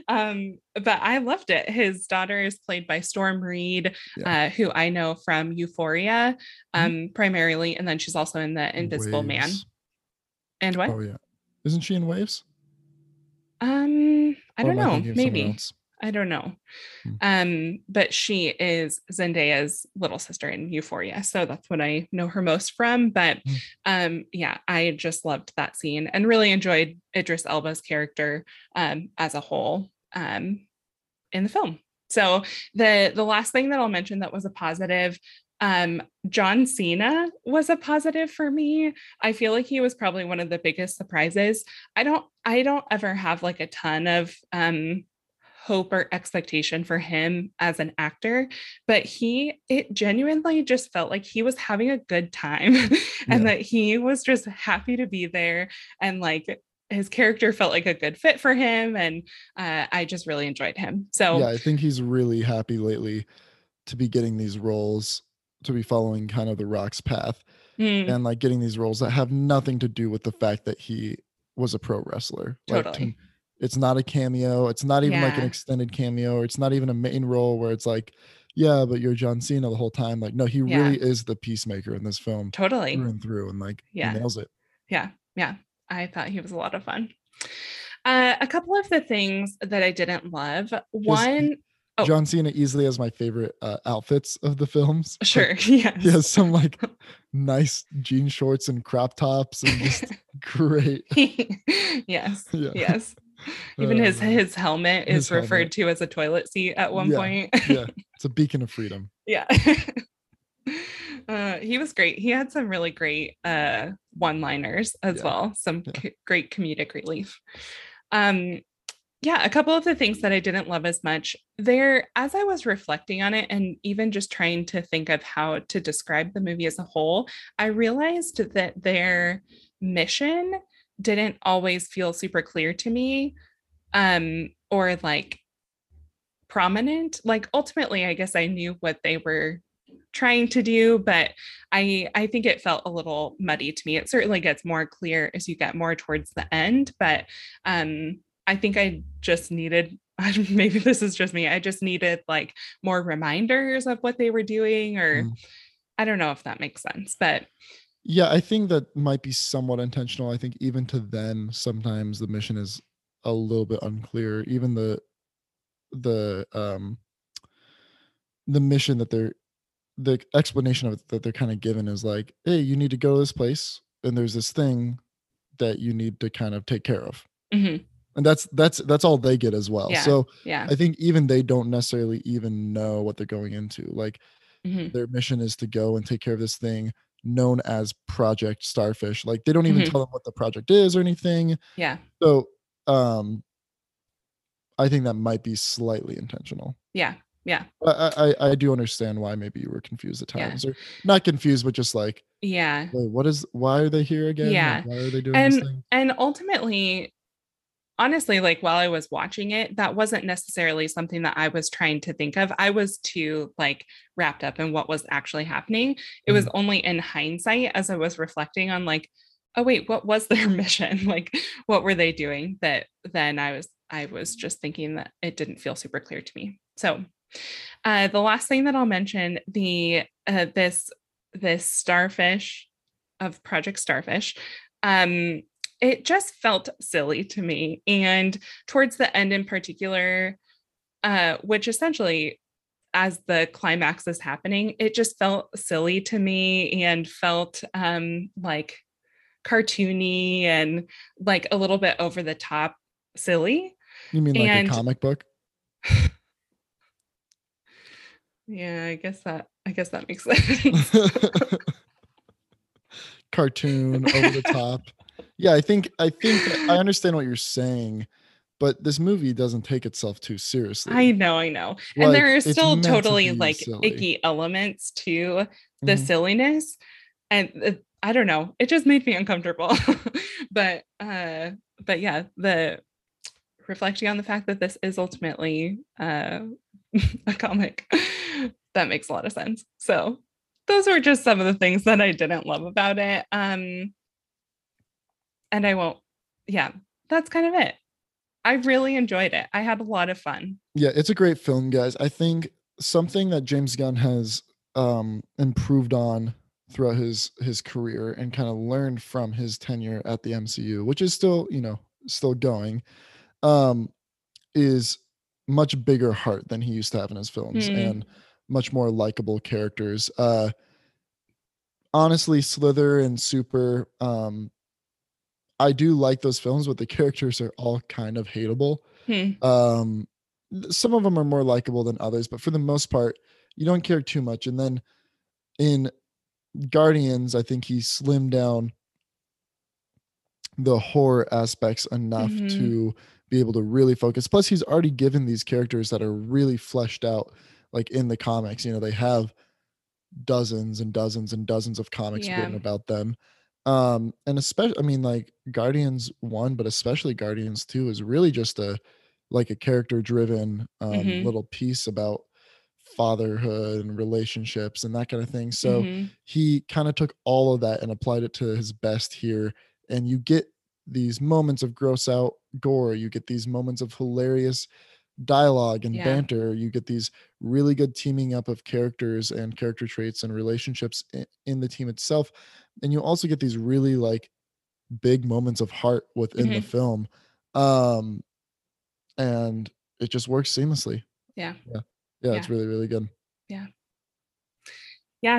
um, but I loved it. His daughter is played by Storm Reid, Yeah. uh, who I know from Euphoria, Mhm. um, primarily, and then she's also in the Invisible Man. And what? oh yeah isn't she in waves Um, I Or don't know. thinking of someone Maybe. I don't know. Hmm. Um, but she is Zendaya's little sister in Euphoria. So that's what I know her most from. But Hmm. um, yeah, I just loved that scene and really enjoyed Idris Elba's character um as a whole um in the film. So the the last thing that I'll mention that was a positive um John Cena was a positive for me. I feel like he was probably one of the biggest surprises. I don't I don't ever have like a ton of um hope or expectation for him as an actor but he it genuinely just felt like he was having a good time and Yeah. that he was just happy to be there and like his character felt like a good fit for him and uh, i just really enjoyed him so yeah i think he's really happy lately to be getting these roles to be following kind of the rock's path mm, and like getting these roles that have nothing to do with the fact that he was a pro wrestler. Like, to- Totally. it's not a cameo it's not even like an extended cameo or it's not even a main role where it's like yeah but you're john cena the whole time. Like no he Yeah. really is the peacemaker in this film totally. through and through and like Yeah. nails it. Yeah. Yeah. I thought he was a lot of fun. Uh, a couple of the things that i didn't love. One Oh. John Cena easily has my favorite uh, outfits of the films. Like, Sure. Yes. he has some like nice jean shorts and crop tops and just great. yes. Yeah. Yes. Even his his helmet is referred helmet. to as a toilet seat at one Yeah, point. yeah, it's a beacon of freedom. yeah. uh, he was great. He had some really great uh, one-liners as Yeah, well. Some yeah. great comedic relief. Um, yeah, a couple of the things that I didn't love as much there, as I was reflecting on it, and even just trying to think of how to describe the movie as a whole, I realized that their mission didn't always feel super clear to me um or like prominent. Like ultimately i guess i knew what they were trying to do but i i think it felt a little muddy to me. It certainly gets more clear as you get more towards the end but um i think i just needed maybe this is just me i just needed like more reminders of what they were doing or Mm. i don't know if that makes sense but Yeah, I think that might be somewhat intentional. I think even to them, sometimes the mission is a little bit unclear. Even the the um the mission that they're the explanation of it that they're kind of given is like, hey, you need to go to this place, and there's this thing that you need to kind of take care of. mhm, And that's that's that's all they get as well. Yeah. So yeah I think even they don't necessarily even know what they're going into. Like mhm, their mission is to go and take care of this thing known as Project Starfish. Like they don't even Mhm. tell them what the project is or anything. yeah So um I think that might be slightly intentional. yeah yeah I I, I do understand why maybe you were confused at Yeah. times. Or not confused, but just like, yeah wait, what is why are they here again? Like, Yeah. why are they doing this and thing? and ultimately honestly like while i was watching it that wasn't necessarily something that i was trying to think of. I was too like wrapped up in what was actually happening. It was only in hindsight as i was reflecting on like oh wait what was their mission? Like what were they doing that then i was i was just thinking that it didn't feel super clear to me. So uh the last thing that i'll mention the uh this this starfish of project starfish um it just felt silly to me and towards the end in particular uh which essentially as the climax is happening it just felt silly to me and felt um like cartoony and like a little bit over the top silly You mean like and- a comic book? yeah i guess that i guess that makes sense Cartoon over the top. Yeah, I think I think I understand what you're saying, but this movie doesn't take itself too seriously. i know i know and there are still meant to totally like silly. icky elements to the Mhm. silliness and uh, i don't know it just made me uncomfortable but uh but yeah the reflecting on the fact that this is ultimately uh a comic that makes a lot of sense so those were just some of the things that i didn't love about it um and i won't yeah that's kind of it i really enjoyed it i had a lot of fun Yeah, it's a great film, guys. I think something that James Gunn has um improved on throughout his his career and kind of learned from his tenure at the MCU, which is still, you know, still going, um, is much bigger heart than he used to have in his films Mm. and much more likable characters. Uh honestly, Slither and Super, um, I do like those films, but the characters are all kind of hateable. Hmm. um some of them are more likable than others but for the most part you don't care too much. And then in guardians i think he slimmed down the horror aspects enough Mhm. to be able to really focus. Plus he's already given these characters that are really fleshed out like in the comics you know they have dozens and dozens and dozens of comics written about them um and especially i mean like guardians 1 but especially guardians 2 is really just a like a character driven um Mhm. little piece about fatherhood and relationships and that kind of thing so Mhm. he kind of took all of that and applied it to his best here and you get these moments of gross out gore you get these moments of hilarious dialogue and Yeah. banter you get these really good teaming up of characters and character traits and relationships in, the team itself and you also get these really like big moments of heart within the Mhm. film um and it just works seamlessly Yeah. Yeah. Yeah, it's really, really good. Yeah,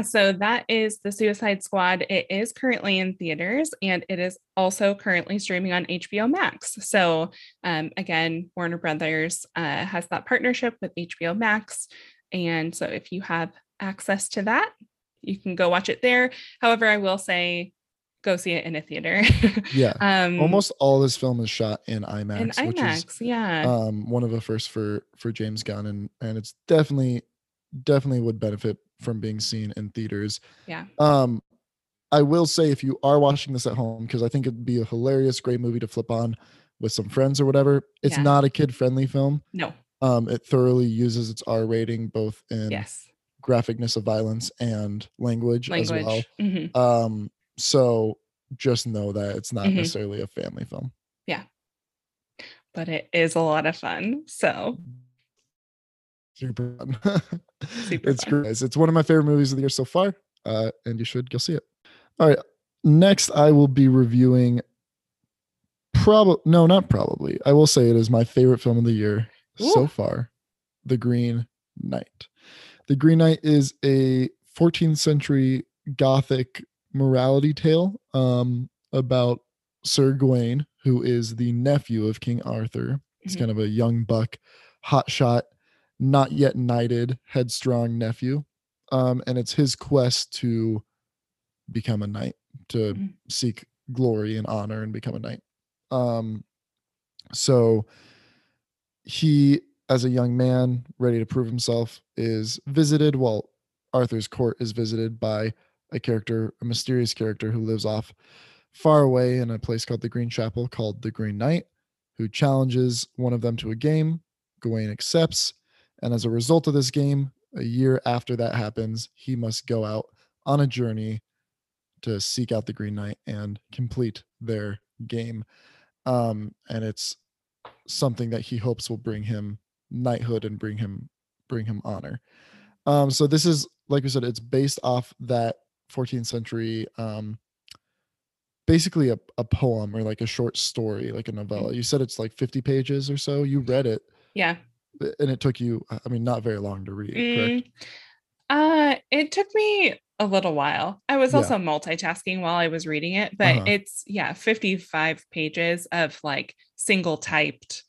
so that is The Suicide Squad. It is currently in theaters and it is also currently streaming on HBO Max. So, um, again, Warner Brothers uh, has that partnership with HBO Max. And so, if you have access to that, you can go watch it there. However, I will say go see it in a theater. Yeah. um, Almost all this film is shot in IMAX, in which is IMAX. yeah. um one of the first for for James Gunn and and it's definitely definitely would benefit from being seen in theaters. Yeah. Um I will say if you are watching this at home because I think it'd be a hilarious great movie to flip on with some friends or whatever. It's Yeah. not a kid friendly film. no. Um it thoroughly uses its R rating both in Yes. graphicness of violence and language, as well. Language. Mhm. Um so just know that it's not Mhm. necessarily a family film. Yeah. But it is a lot of fun. So, Super fun. Super it's fun. great. It's one of my favorite movies of the year so far. Uh, and you should go see it. All right. Next, I will be reviewing. Probably no, not probably. I will say it is my favorite film of the year so far. The Green Knight. The Green Knight is a 14th century Gothic morality tale um, about Sir Gawain, who is the nephew of King Arthur. He's Mhm. kind of a young buck, hotshot, not yet knighted, headstrong nephew. Um, and it's his quest to become a knight, to Mhm. seek glory and honor and become a knight. Um, so he, as a young man ready to prove himself, is visited. Well, Arthur's court is visited by a character, a mysterious character who lives off far away in a place called the Green Chapel, called the Green Knight, who challenges one of them to a game. Gawain accepts, and as a result of this game, a year after that happens, he must go out on a journey to seek out the Green Knight and complete their game. Um, and it's something that he hopes will bring him knighthood and bring him bring him honor. Um, so this is like we said, it's based off that 14th century um basically a, a poem or like a short story, like a novella. You said it's like 50 pages or so. You read it Yeah. And it took you i mean not very long to read correct Mm, uh, it took me a little while. I was Yeah. also multitasking while I was reading it, but Uh-huh. it's yeah, 55 pages of like single typed.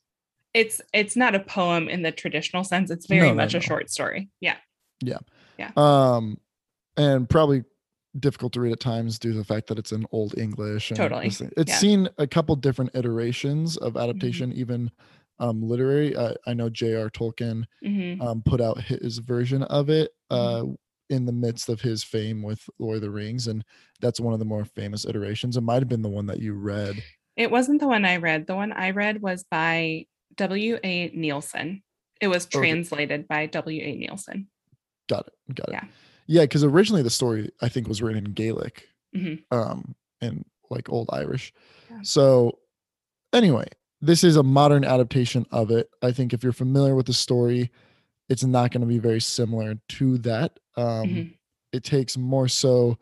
It's it's not a poem in the traditional sense. It's very No, no, much no. a short story. Yeah. Yeah. Yeah. Um and probably difficult to read at times due to the fact that it's in old english and Totally, it's yeah. seen a couple different iterations of Mm-hmm. adaptation even um literary uh, i know j.r tolkien Mhm. um put out his version of it uh Mhm. in the midst of his fame with lord of the rings and that's one of the more famous iterations it might have been the one that you read It wasn't the one I read. The one I read was by W.A. Neilson. It was Okay. translated by W.A. Neilson. got it got it Yeah. yeah because originally the story i think was written in gaelic Mhm. um and like old irish Yeah. so anyway this is a modern adaptation of it i think if you're familiar with the story it's not going to be very similar to that um Mhm. it takes more so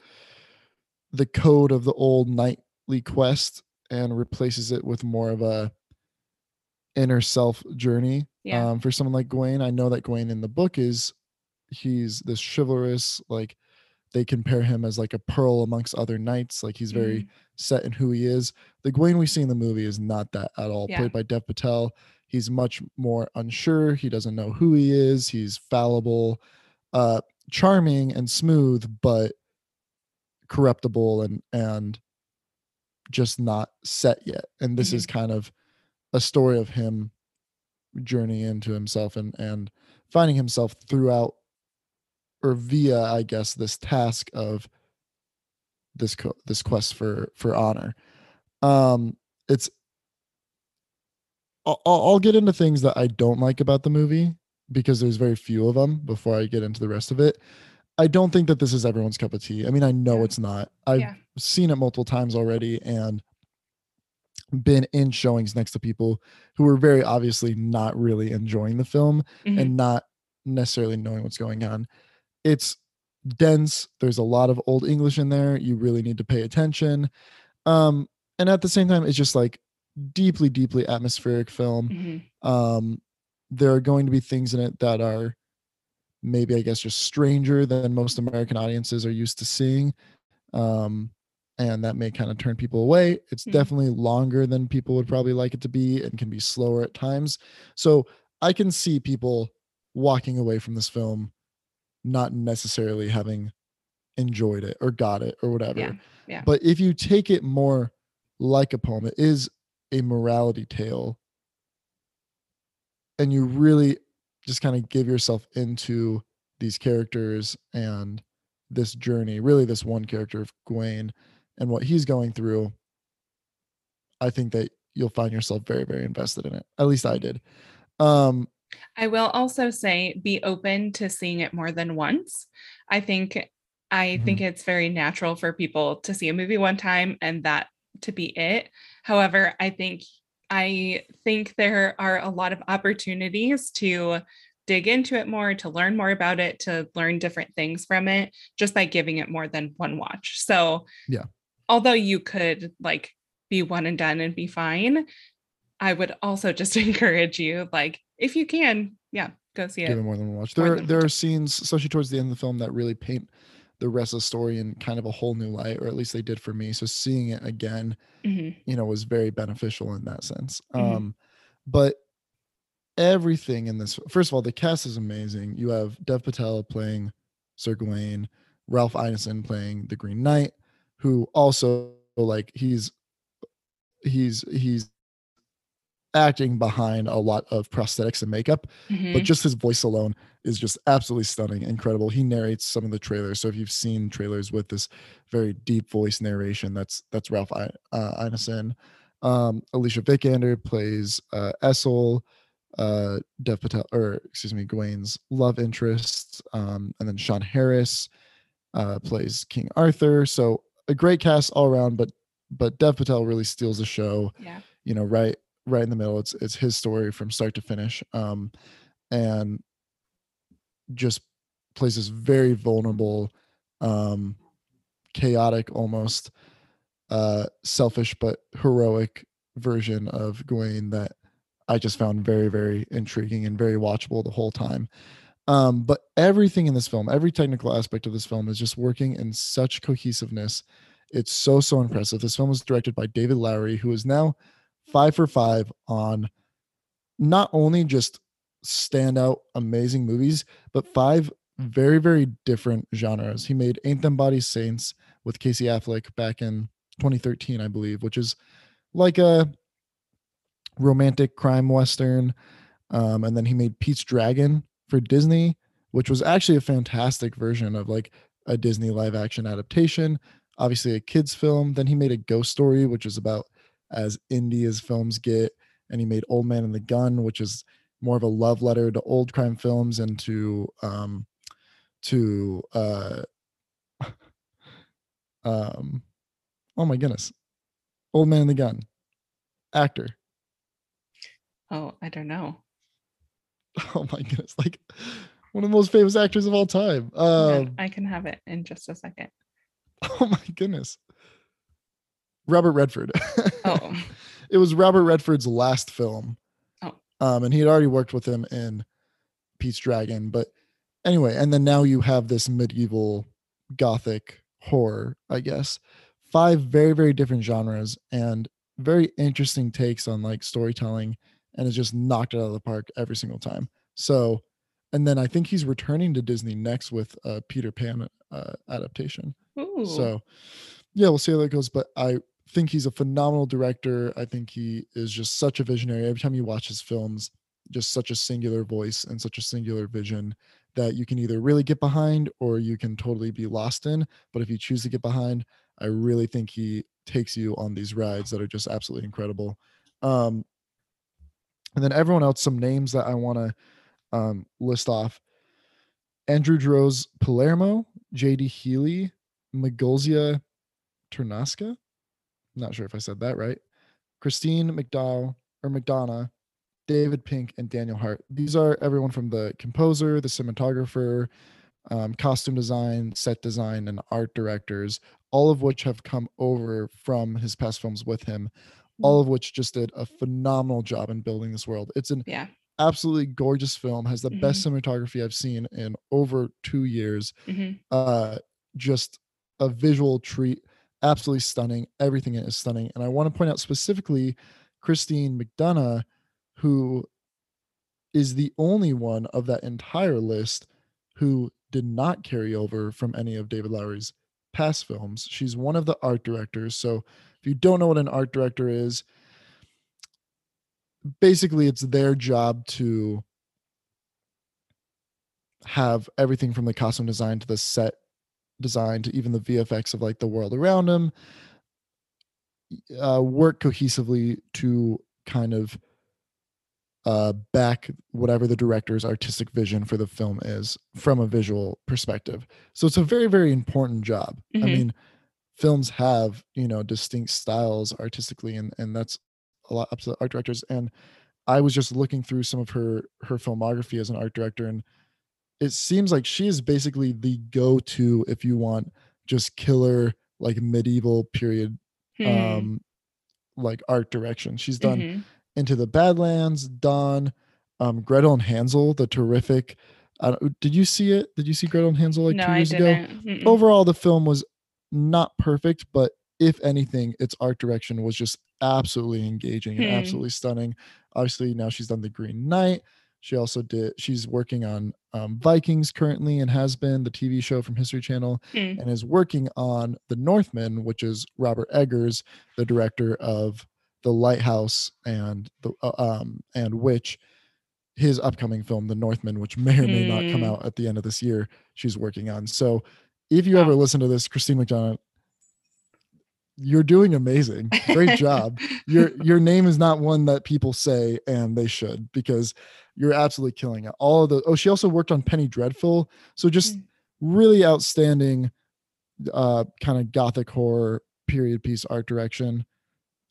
the code of the old knightly quest and replaces it with more of a inner self journey Yeah. um, for someone like Gawain. I know that Gawain in the book is he's this chivalrous, like they compare him as like a pearl amongst other knights. Like he's very set in who he is. The Gawain we see in the movie is not that at all. Yeah. Played by Dev Patel. He's much more unsure. He doesn't know who he is. He's fallible, uh, charming and smooth, but corruptible and and just not set yet. And this Mhm. is kind of a story of him journeying into himself and and finding himself throughout or via i guess this task of this co- this quest for for honor um it's I'll, I'll get into things that i don't like about the movie because there's very few of them before i get into the rest of it i don't think that this is everyone's cup of tea i mean i know Yeah. it's not i've Yeah. seen it multiple times already and been in showings next to people who were very obviously not really enjoying the film Mhm. and not necessarily knowing what's going on. It's dense. There's a lot of old English in there. You really need to pay attention. Um, and at the same time, it's just like deeply, deeply atmospheric film. Mhm. Um, there are going to be things in it that are maybe I guess just stranger than most American audiences are used to seeing. Um, and that may kind of turn people away. It's Mhm. definitely longer than people would probably like it to be and can be slower at times. So I can see people walking away from this film not necessarily having enjoyed it or got it or whatever. Yeah. Yeah. But if you take it more like a poem, it is a morality tale. And you really just kind of give yourself into these characters and this journey, really this one character of Gawain and what he's going through. I think that you'll find yourself very, very invested in it. At least I did. Um, I will also say be open to seeing it more than once. I think I think mm-hmm. it's very natural for people to see a movie one time and that to be it. However, I think I think there are a lot of opportunities to dig into it more, to learn more about it, to learn different things from it just by giving it more than one watch. So, Yeah. Although you could like be one and done and be fine, I would also just encourage you like if you can, yeah, go see it. give it. more than one watch. More There, there are scenes, especially towards the end of the film, that really paint the rest of the story in kind of a whole new light, or at least they did for me. So seeing it again, Mhm. you know, was very beneficial in that sense. Mhm. Um, but everything in this, first of all, the cast is amazing. You have Dev Patel playing Sir Gawain, Ralph Ineson playing the Green Knight, who also like he's he's he's acting behind a lot of prosthetics and makeup but Mhm. just his voice alone is just absolutely stunning incredible he narrates some of the trailers so if you've seen trailers with this very deep voice narration that's that's ralph I- uh, Ineson. um alicia vikander plays uh essel uh dev patel or excuse me gawain's love interest um and then sean harris uh plays king arthur so a great cast all around but but dev patel really steals the show Yeah. you know right right in the middle. It's it's his story from start to finish um and just plays this very vulnerable um chaotic almost uh selfish but heroic version of Gawain that I just found very very intriguing and very watchable the whole time. Um but everything in this film every technical aspect of this film is just working in such cohesiveness. It's so so impressive. This film was directed by David Lowery who is now five for five on not only just standout amazing movies, but five very, very different genres. He made Ain't Them Bodies Saints with Casey Affleck back in 2013, I believe, which is like a romantic crime western. Um, and then he made Pete's Dragon for Disney, which was actually a fantastic version of like a Disney live action adaptation. Obviously, a kid's film. Then he made a Ghost Story, which is about as indie as films get. And he made Old Man and the Gun, which is more of a love letter to old crime films and to um to uh um oh my goodness. Old Man and the Gun. Actor. Oh, I don't know. Oh my goodness. Like one of the most famous actors of all time. Um I can have it in just a second. oh my goodness. Robert Redford. Oh, it was Robert Redford's last film. Oh. Um, and he had already worked with him in Pete's Dragon. But anyway, and then now you have this medieval gothic horror, I guess. Five very, very different genres and very interesting takes on like storytelling, and it's just knocked it out of the park every single time. So, and then I think he's returning to Disney next with a Peter Pan uh, adaptation. Ooh. So, yeah, we'll see how that goes. But I think he's a phenomenal director. I think he is just such a visionary. Every time you watch his films, just such a singular voice and such a singular vision that you can either really get behind or you can totally be lost in. But if you choose to get behind, I really think he takes you on these rides that are just absolutely incredible. Um, and then everyone else, some names that I want to um, list off Andrew Droz Palermo, JD Healy, Magolzia Ternasca. Not sure if I said that right. Christine McDowell or McDonough, David Pink, and Daniel Hart. These are everyone from the composer, the cinematographer, um, costume design, set design, and art directors, all of which have come over from his past films with him, all of which just did a phenomenal job in building this world. It's an yeah. absolutely gorgeous film has the best cinematography i've seen in over two years Mhm. uh just a visual treat absolutely stunning everything is stunning and i want to point out specifically christine mcdonough who is the only one of that entire list who did not carry over from any of david Lowery's past films. She's one of the art directors so if you don't know what an art director is basically it's their job to have everything from the costume design to the set design to even the VFX of like the world around them uh, work cohesively to kind of uh, back whatever the director's artistic vision for the film is from a visual perspective. So it's a very, very important job. I Mhm. mean, films have, you know, distinct styles artistically, and, and that's a lot up to the art directors. And I was just looking through some of her her filmography as an art director, and it seems like she is basically the go-to if you want just killer like medieval period Hmm. um like art direction. She's done Mhm. Into the Badlands, Dawn, um, Gretel and Hansel, the terrific. Uh, did you see it? Did you see Gretel and Hansel like no, two years ago? Mm-mm. Overall, the film was not perfect, but if anything, its art direction was just absolutely engaging and Hmm. absolutely stunning. Obviously, now she's done The Green Knight. She also did. She's working on um, Vikings currently and has been the TV show from History Channel Hmm. and is working on The Northman, which is Robert Eggers, the director of The Lighthouse and the uh, um and which his upcoming film The Northman, which may or may not come Hmm. out at the end of this year, she's working on. So if you Wow. ever listen to this, Christine McDonough, you're doing amazing. Great job. Your your name is not one that people say and they should because you're absolutely killing it. All of the oh, she also worked on Penny Dreadful. So just Mm. really outstanding uh kind of gothic horror period piece art direction.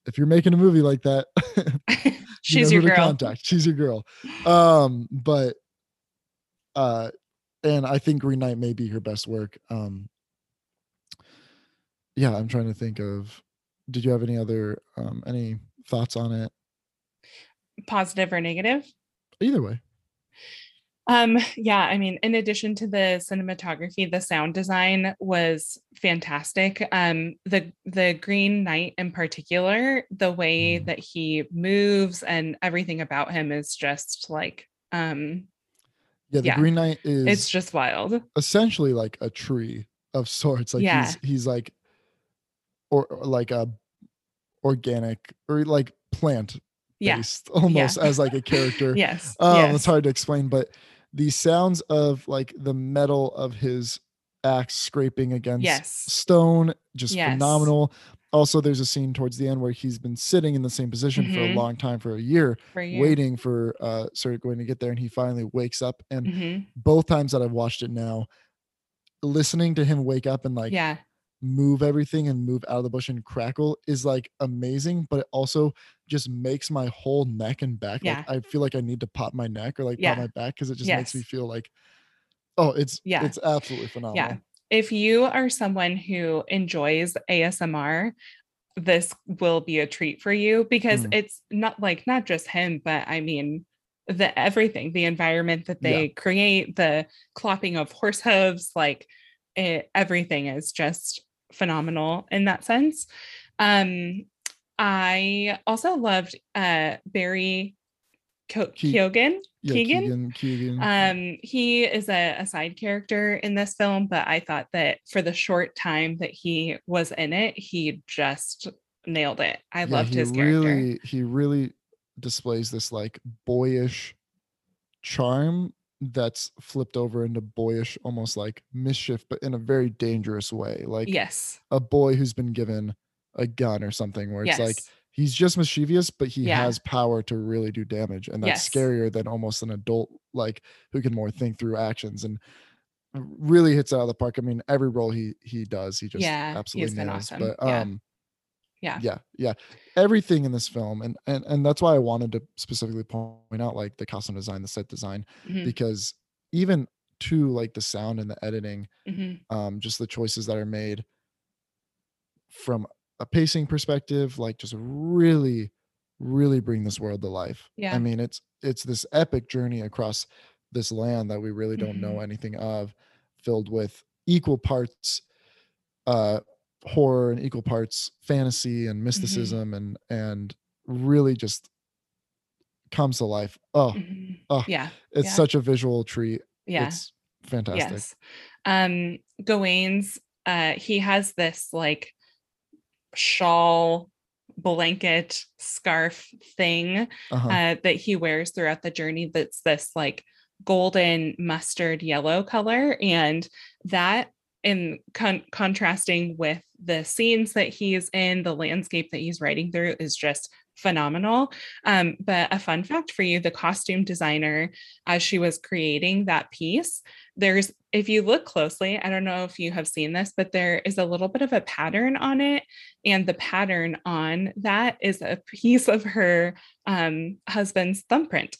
If you're making a movie like that, you She's know your girl. contact. She's your girl. Um, but uh and I think Green Knight may be her best work. Um yeah, I'm trying to think of did you have any other um any thoughts on it? Positive or negative? Either way. Um, yeah, I mean, in addition to the cinematography, the sound design was fantastic. Um, the the Green Knight in particular, the way Mhm. that he moves and everything about him is just like um Yeah, the Yeah. Green Knight is it's just wild. essentially like a tree of sorts. Like Yeah. he's he's like or, or like a organic or like plant Yeah. based almost as like a character. Yes. Um, yes. it's hard to explain, but the sounds of like the metal of his axe scraping against Yes. stone, just Yes. phenomenal. Also, there's a scene towards the end where he's been sitting in the same position for a Mhm. long time, for a year, For you. waiting for uh Sir Gawain to get there, and he finally wakes up. And Mhm. both times that I've watched it now, listening to him wake up and like yeah. Move everything and move out of the bush and crackle is like amazing, but it also just makes my whole neck and back Yeah. like I feel like I need to pop my neck or like Yeah. pop my back because it just makes me feel like oh it's Yeah. it's absolutely phenomenal. Yeah. If you are someone who enjoys ASMR, this will be a treat for you because Mm. it's not like not just him, but I mean the everything, the environment that Yeah. they create, the clopping of horse hooves, like it, everything is just phenomenal in that sense. Um, I also loved uh Barry Ke- Keoghan. Yeah, Keegan? Keegan, Keegan. Um, he is a, a side character in this film, but I thought that for the short time that he was in it, he just nailed it. I yeah, loved his character. really he really displays this like boyish charm that's flipped over into boyish almost like mischief but in a very dangerous way like yes. a boy who's been given a gun or something where it's yes. like he's just mischievous but he Yeah. has power to really do damage and that's Yes. scarier than almost an adult like who can more think through actions and really hits out of the park i mean every role he he does he just Yeah, absolutely been nails awesome. but um Yeah. yeah yeah everything in this film and and and that's why i wanted to specifically point out like the costume design the set design Mhm, because even to like the sound and the editing mhm. um just the choices that are made from a pacing perspective like just really really bring this world to life Yeah. i mean it's it's this epic journey across this land that we really don't know Mhm. anything of, filled with equal parts uh horror and equal parts fantasy and Mhm. mysticism and and really just comes to life. Oh, Mhm. oh, Yeah. it's Yeah. such a visual treat. Yeah. It's fantastic. Yes. Um, Gawain's uh he has this like shawl blanket scarf thing Uh-huh. uh that he wears throughout the journey that's this like golden mustard yellow color and that in con- contrasting with the scenes that he's in the landscape that he's writing through is just phenomenal. Um, but a fun fact for you the costume designer as she was creating that piece there's if you look closely i don't know if you have seen this but there is a little bit of a pattern on it. And the pattern on that is a piece of her um, husband's thumbprint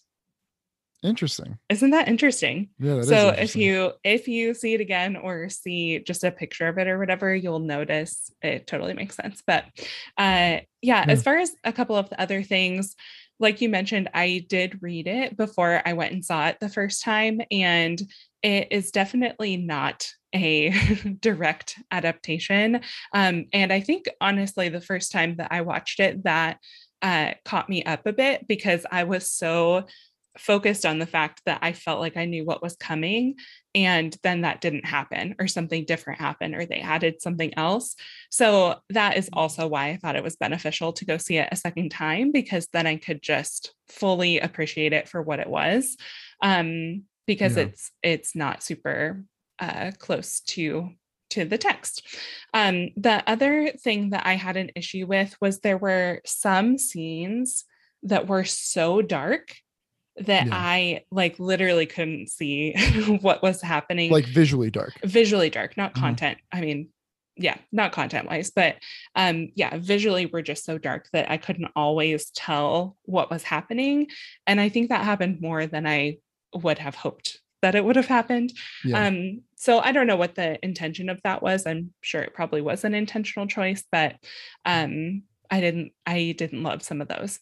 Interesting. isn't that interesting? Yeah, that is so if you if you see it again or see just a picture of it or whatever you'll notice it totally makes sense. But uh yeah. as far as a couple of the other things like you mentioned i did read it before i went and saw it the first time and it is definitely not a direct adaptation. Um and i think honestly the first time that i watched it that uh caught me up a bit because i was so focused on the fact that I felt like I knew what was coming and then that didn't happen or something different happened or they added something else. So that is also why I thought it was beneficial to go see it a second time because then I could just fully appreciate it for what it was. Um because Yeah. it's it's not super uh close to to the text. Um the other thing that I had an issue with was there were some scenes that were so dark that Yeah. I like literally couldn't see what was happening. like visually dark. visually dark, not Mhm. content. I mean, yeah, not content wise, but um yeah, visually we're just so dark that I couldn't always tell what was happening. And I think that happened more than I would have hoped that it would have happened. Yeah. Um, so I don't know what the intention of that was. I'm sure it probably was an intentional choice, but um I didn't I didn't love some of those.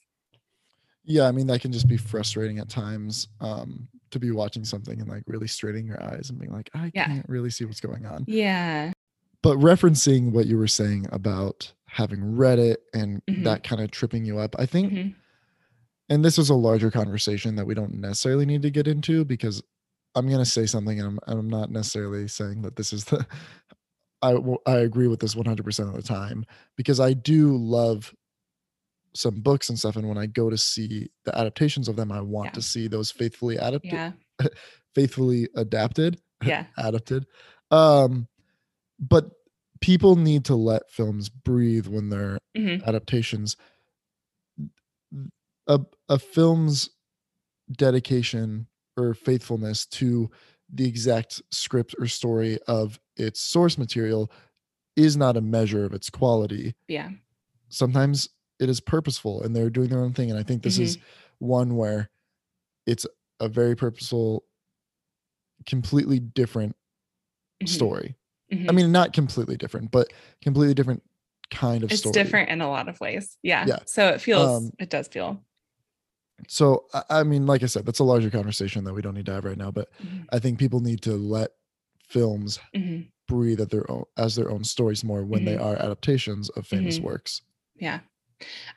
Yeah i mean that can just be frustrating at times um to be watching something and like really straining your eyes and being like i Yeah. can't really see what's going on Yeah. but referencing what you were saying about having read it and Mhm. that kind of tripping you up i think Mhm. and this is a larger conversation that we don't necessarily need to get into because i'm going to say something and I'm, I'm not necessarily saying that this is the I I agree with this 100% of the time because i do love some books and stuff and when i go to see the adaptations of them i want Yeah. to see those faithfully adapted Yeah. faithfully adapted Yeah. adapted um but people need to let films breathe when they're Mhm. adaptations a, a film's dedication or faithfulness to the exact script or story of its source material is not a measure of its quality Yeah. sometimes it is purposeful and they're doing their own thing and i think this is one where it's a very purposeful completely different Mhm. story i Mhm. mean not completely different but completely different kind of story. it's story different in a lot of ways. Yeah. Yeah. So it feels Um, it does feel. so I, I mean like i said that's a larger conversation that we don't need to have right now but Mhm. i think people need to let films Mhm. breathe at their own as their own stories more when they Mhm. are adaptations of famous works Yeah.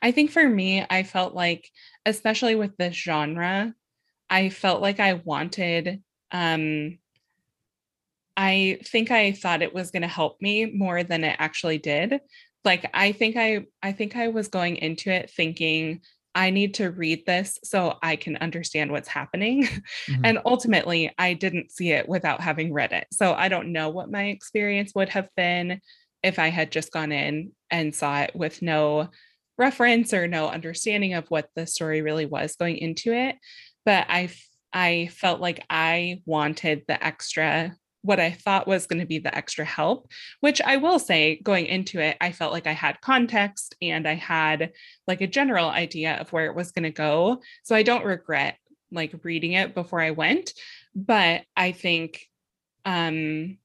I think for me, I felt like, especially with this genre, I felt like I wanted, um, I think I thought it was going to help me more than it actually did. Like I think I I think I was going into it thinking I need to read this so I can understand what's happening. Mhm. And ultimately, I didn't see it without having read it. So I don't know what my experience would have been if I had just gone in and saw it with no reference or no understanding of what the story really was going into it. But i i felt like I wanted the extra what I thought was going to be the extra help, which I will say going into it, I felt like I had context and I had like a general idea of where it was going to go. So I don't regret like reading it before I went, but I think um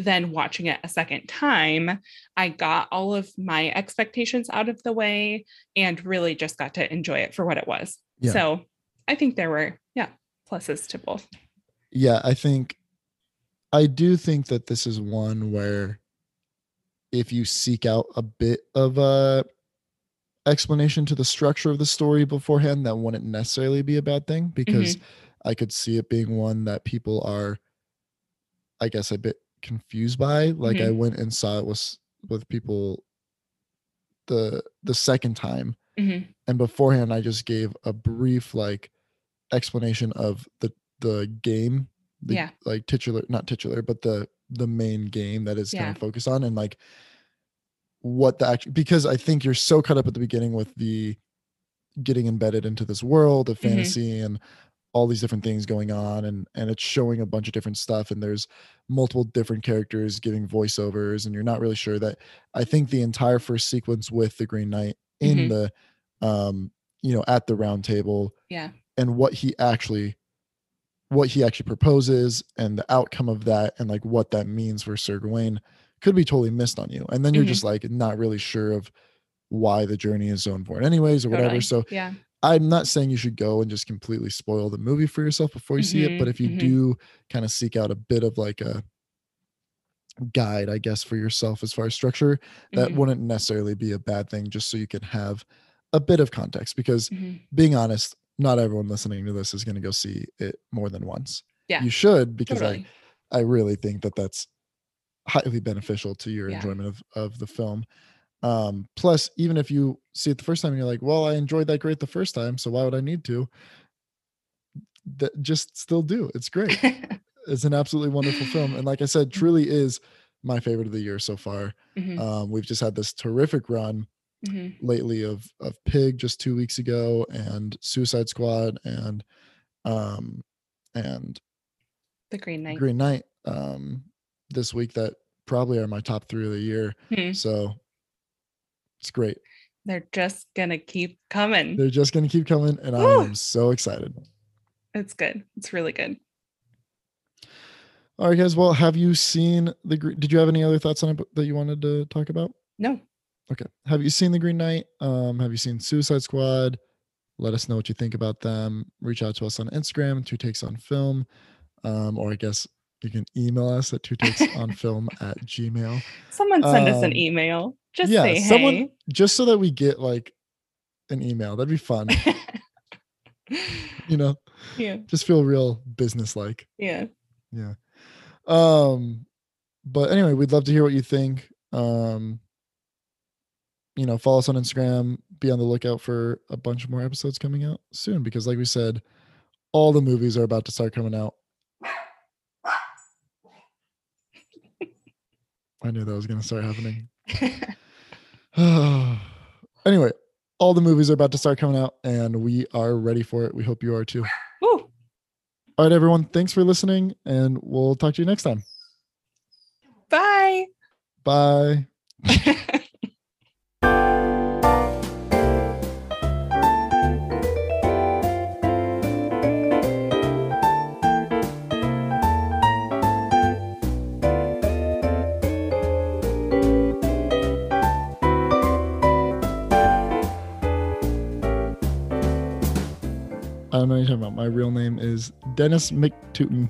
then watching it a second time, I got all of my expectations out of the way and really just got to enjoy it for what it was. Yeah. So I think there were, yeah, pluses to both. Yeah, I think I do think that this is one where if you seek out a bit of a explanation to the structure of the story beforehand, that wouldn't necessarily be a bad thing because mm-hmm. I could see it being one that people are, I guess, a bit confused by. Like I went and saw it with with people the the second time, Mhm. and beforehand I just gave a brief like explanation of the the game, the Yeah. like titular, not titular, but the the main game that is kind of focused on and like what the act because I think you're so caught up at the beginning with the getting embedded into this world of Mhm. fantasy and all these different things going on and and it's showing a bunch of different stuff and there's multiple different characters giving voiceovers and you're not really sure that I think the entire first sequence with the Green Knight in Mhm. the um you know at the round table Yeah. and what he actually what he actually proposes and the outcome of that and like what that means for Sir Gawain could be totally missed on you. And then you're Mhm. just like not really sure of why the journey is so important anyways or whatever. So yeah. I'm not saying you should go and just completely spoil the movie for yourself before you see it, but Mhm, if you mhm. do kind of seek out a bit of like a guide, I guess, for yourself as far as structure, that Mhm. wouldn't necessarily be a bad thing just so you can have a bit of context because Mhm. being honest, not everyone listening to this is going to go see it more than once. Yeah. You should because Totally. I I really think that that's highly beneficial to your Yeah. enjoyment of of the film. Um plus even if you see it the first time and you're like, "Well, I enjoyed that great the first time, so why would I need to?" That just still do. It's great. It's an absolutely wonderful film and like I said, truly is my favorite of the year so far. Mhm, Um we've just had this terrific run mhm. lately of of Pig just 2 weeks ago and Suicide Squad and um and The Green Knight. Green Knight um this week that probably are my top 3 of the year. Hmm. So it's great. They're just gonna keep coming. They're just to keep coming and I am so excited. It's good. It's really good. All right guys, well, have you seen the Did you have any other thoughts on it that you wanted to talk about? No. Okay. Have you seen The Green Knight? Um have you seen Suicide Squad? Let us know what you think about them. Reach out to us on Instagram, Two Takes on Film. Um, or I guess you can email us at two takes on film at gmail. Someone send us an Um, email. Just yeah, say someone- Just so that we get like an email. That'd be fun. you know, yeah. just feel real business like. Yeah. Yeah. Um, but anyway, we'd love to hear what you think. Um, you know, follow us on Instagram. Be on the lookout for a bunch more episodes coming out soon because, like we said, all the movies are about to start coming out. I knew that was going to start happening. anyway, all the movies are about to start coming out, and we are ready for it. We hope you are too. Woo. All right, everyone. Thanks for listening, and we'll talk to you next time. Bye. Bye. I don't know what you're talking about. My real name is Dennis McTooten.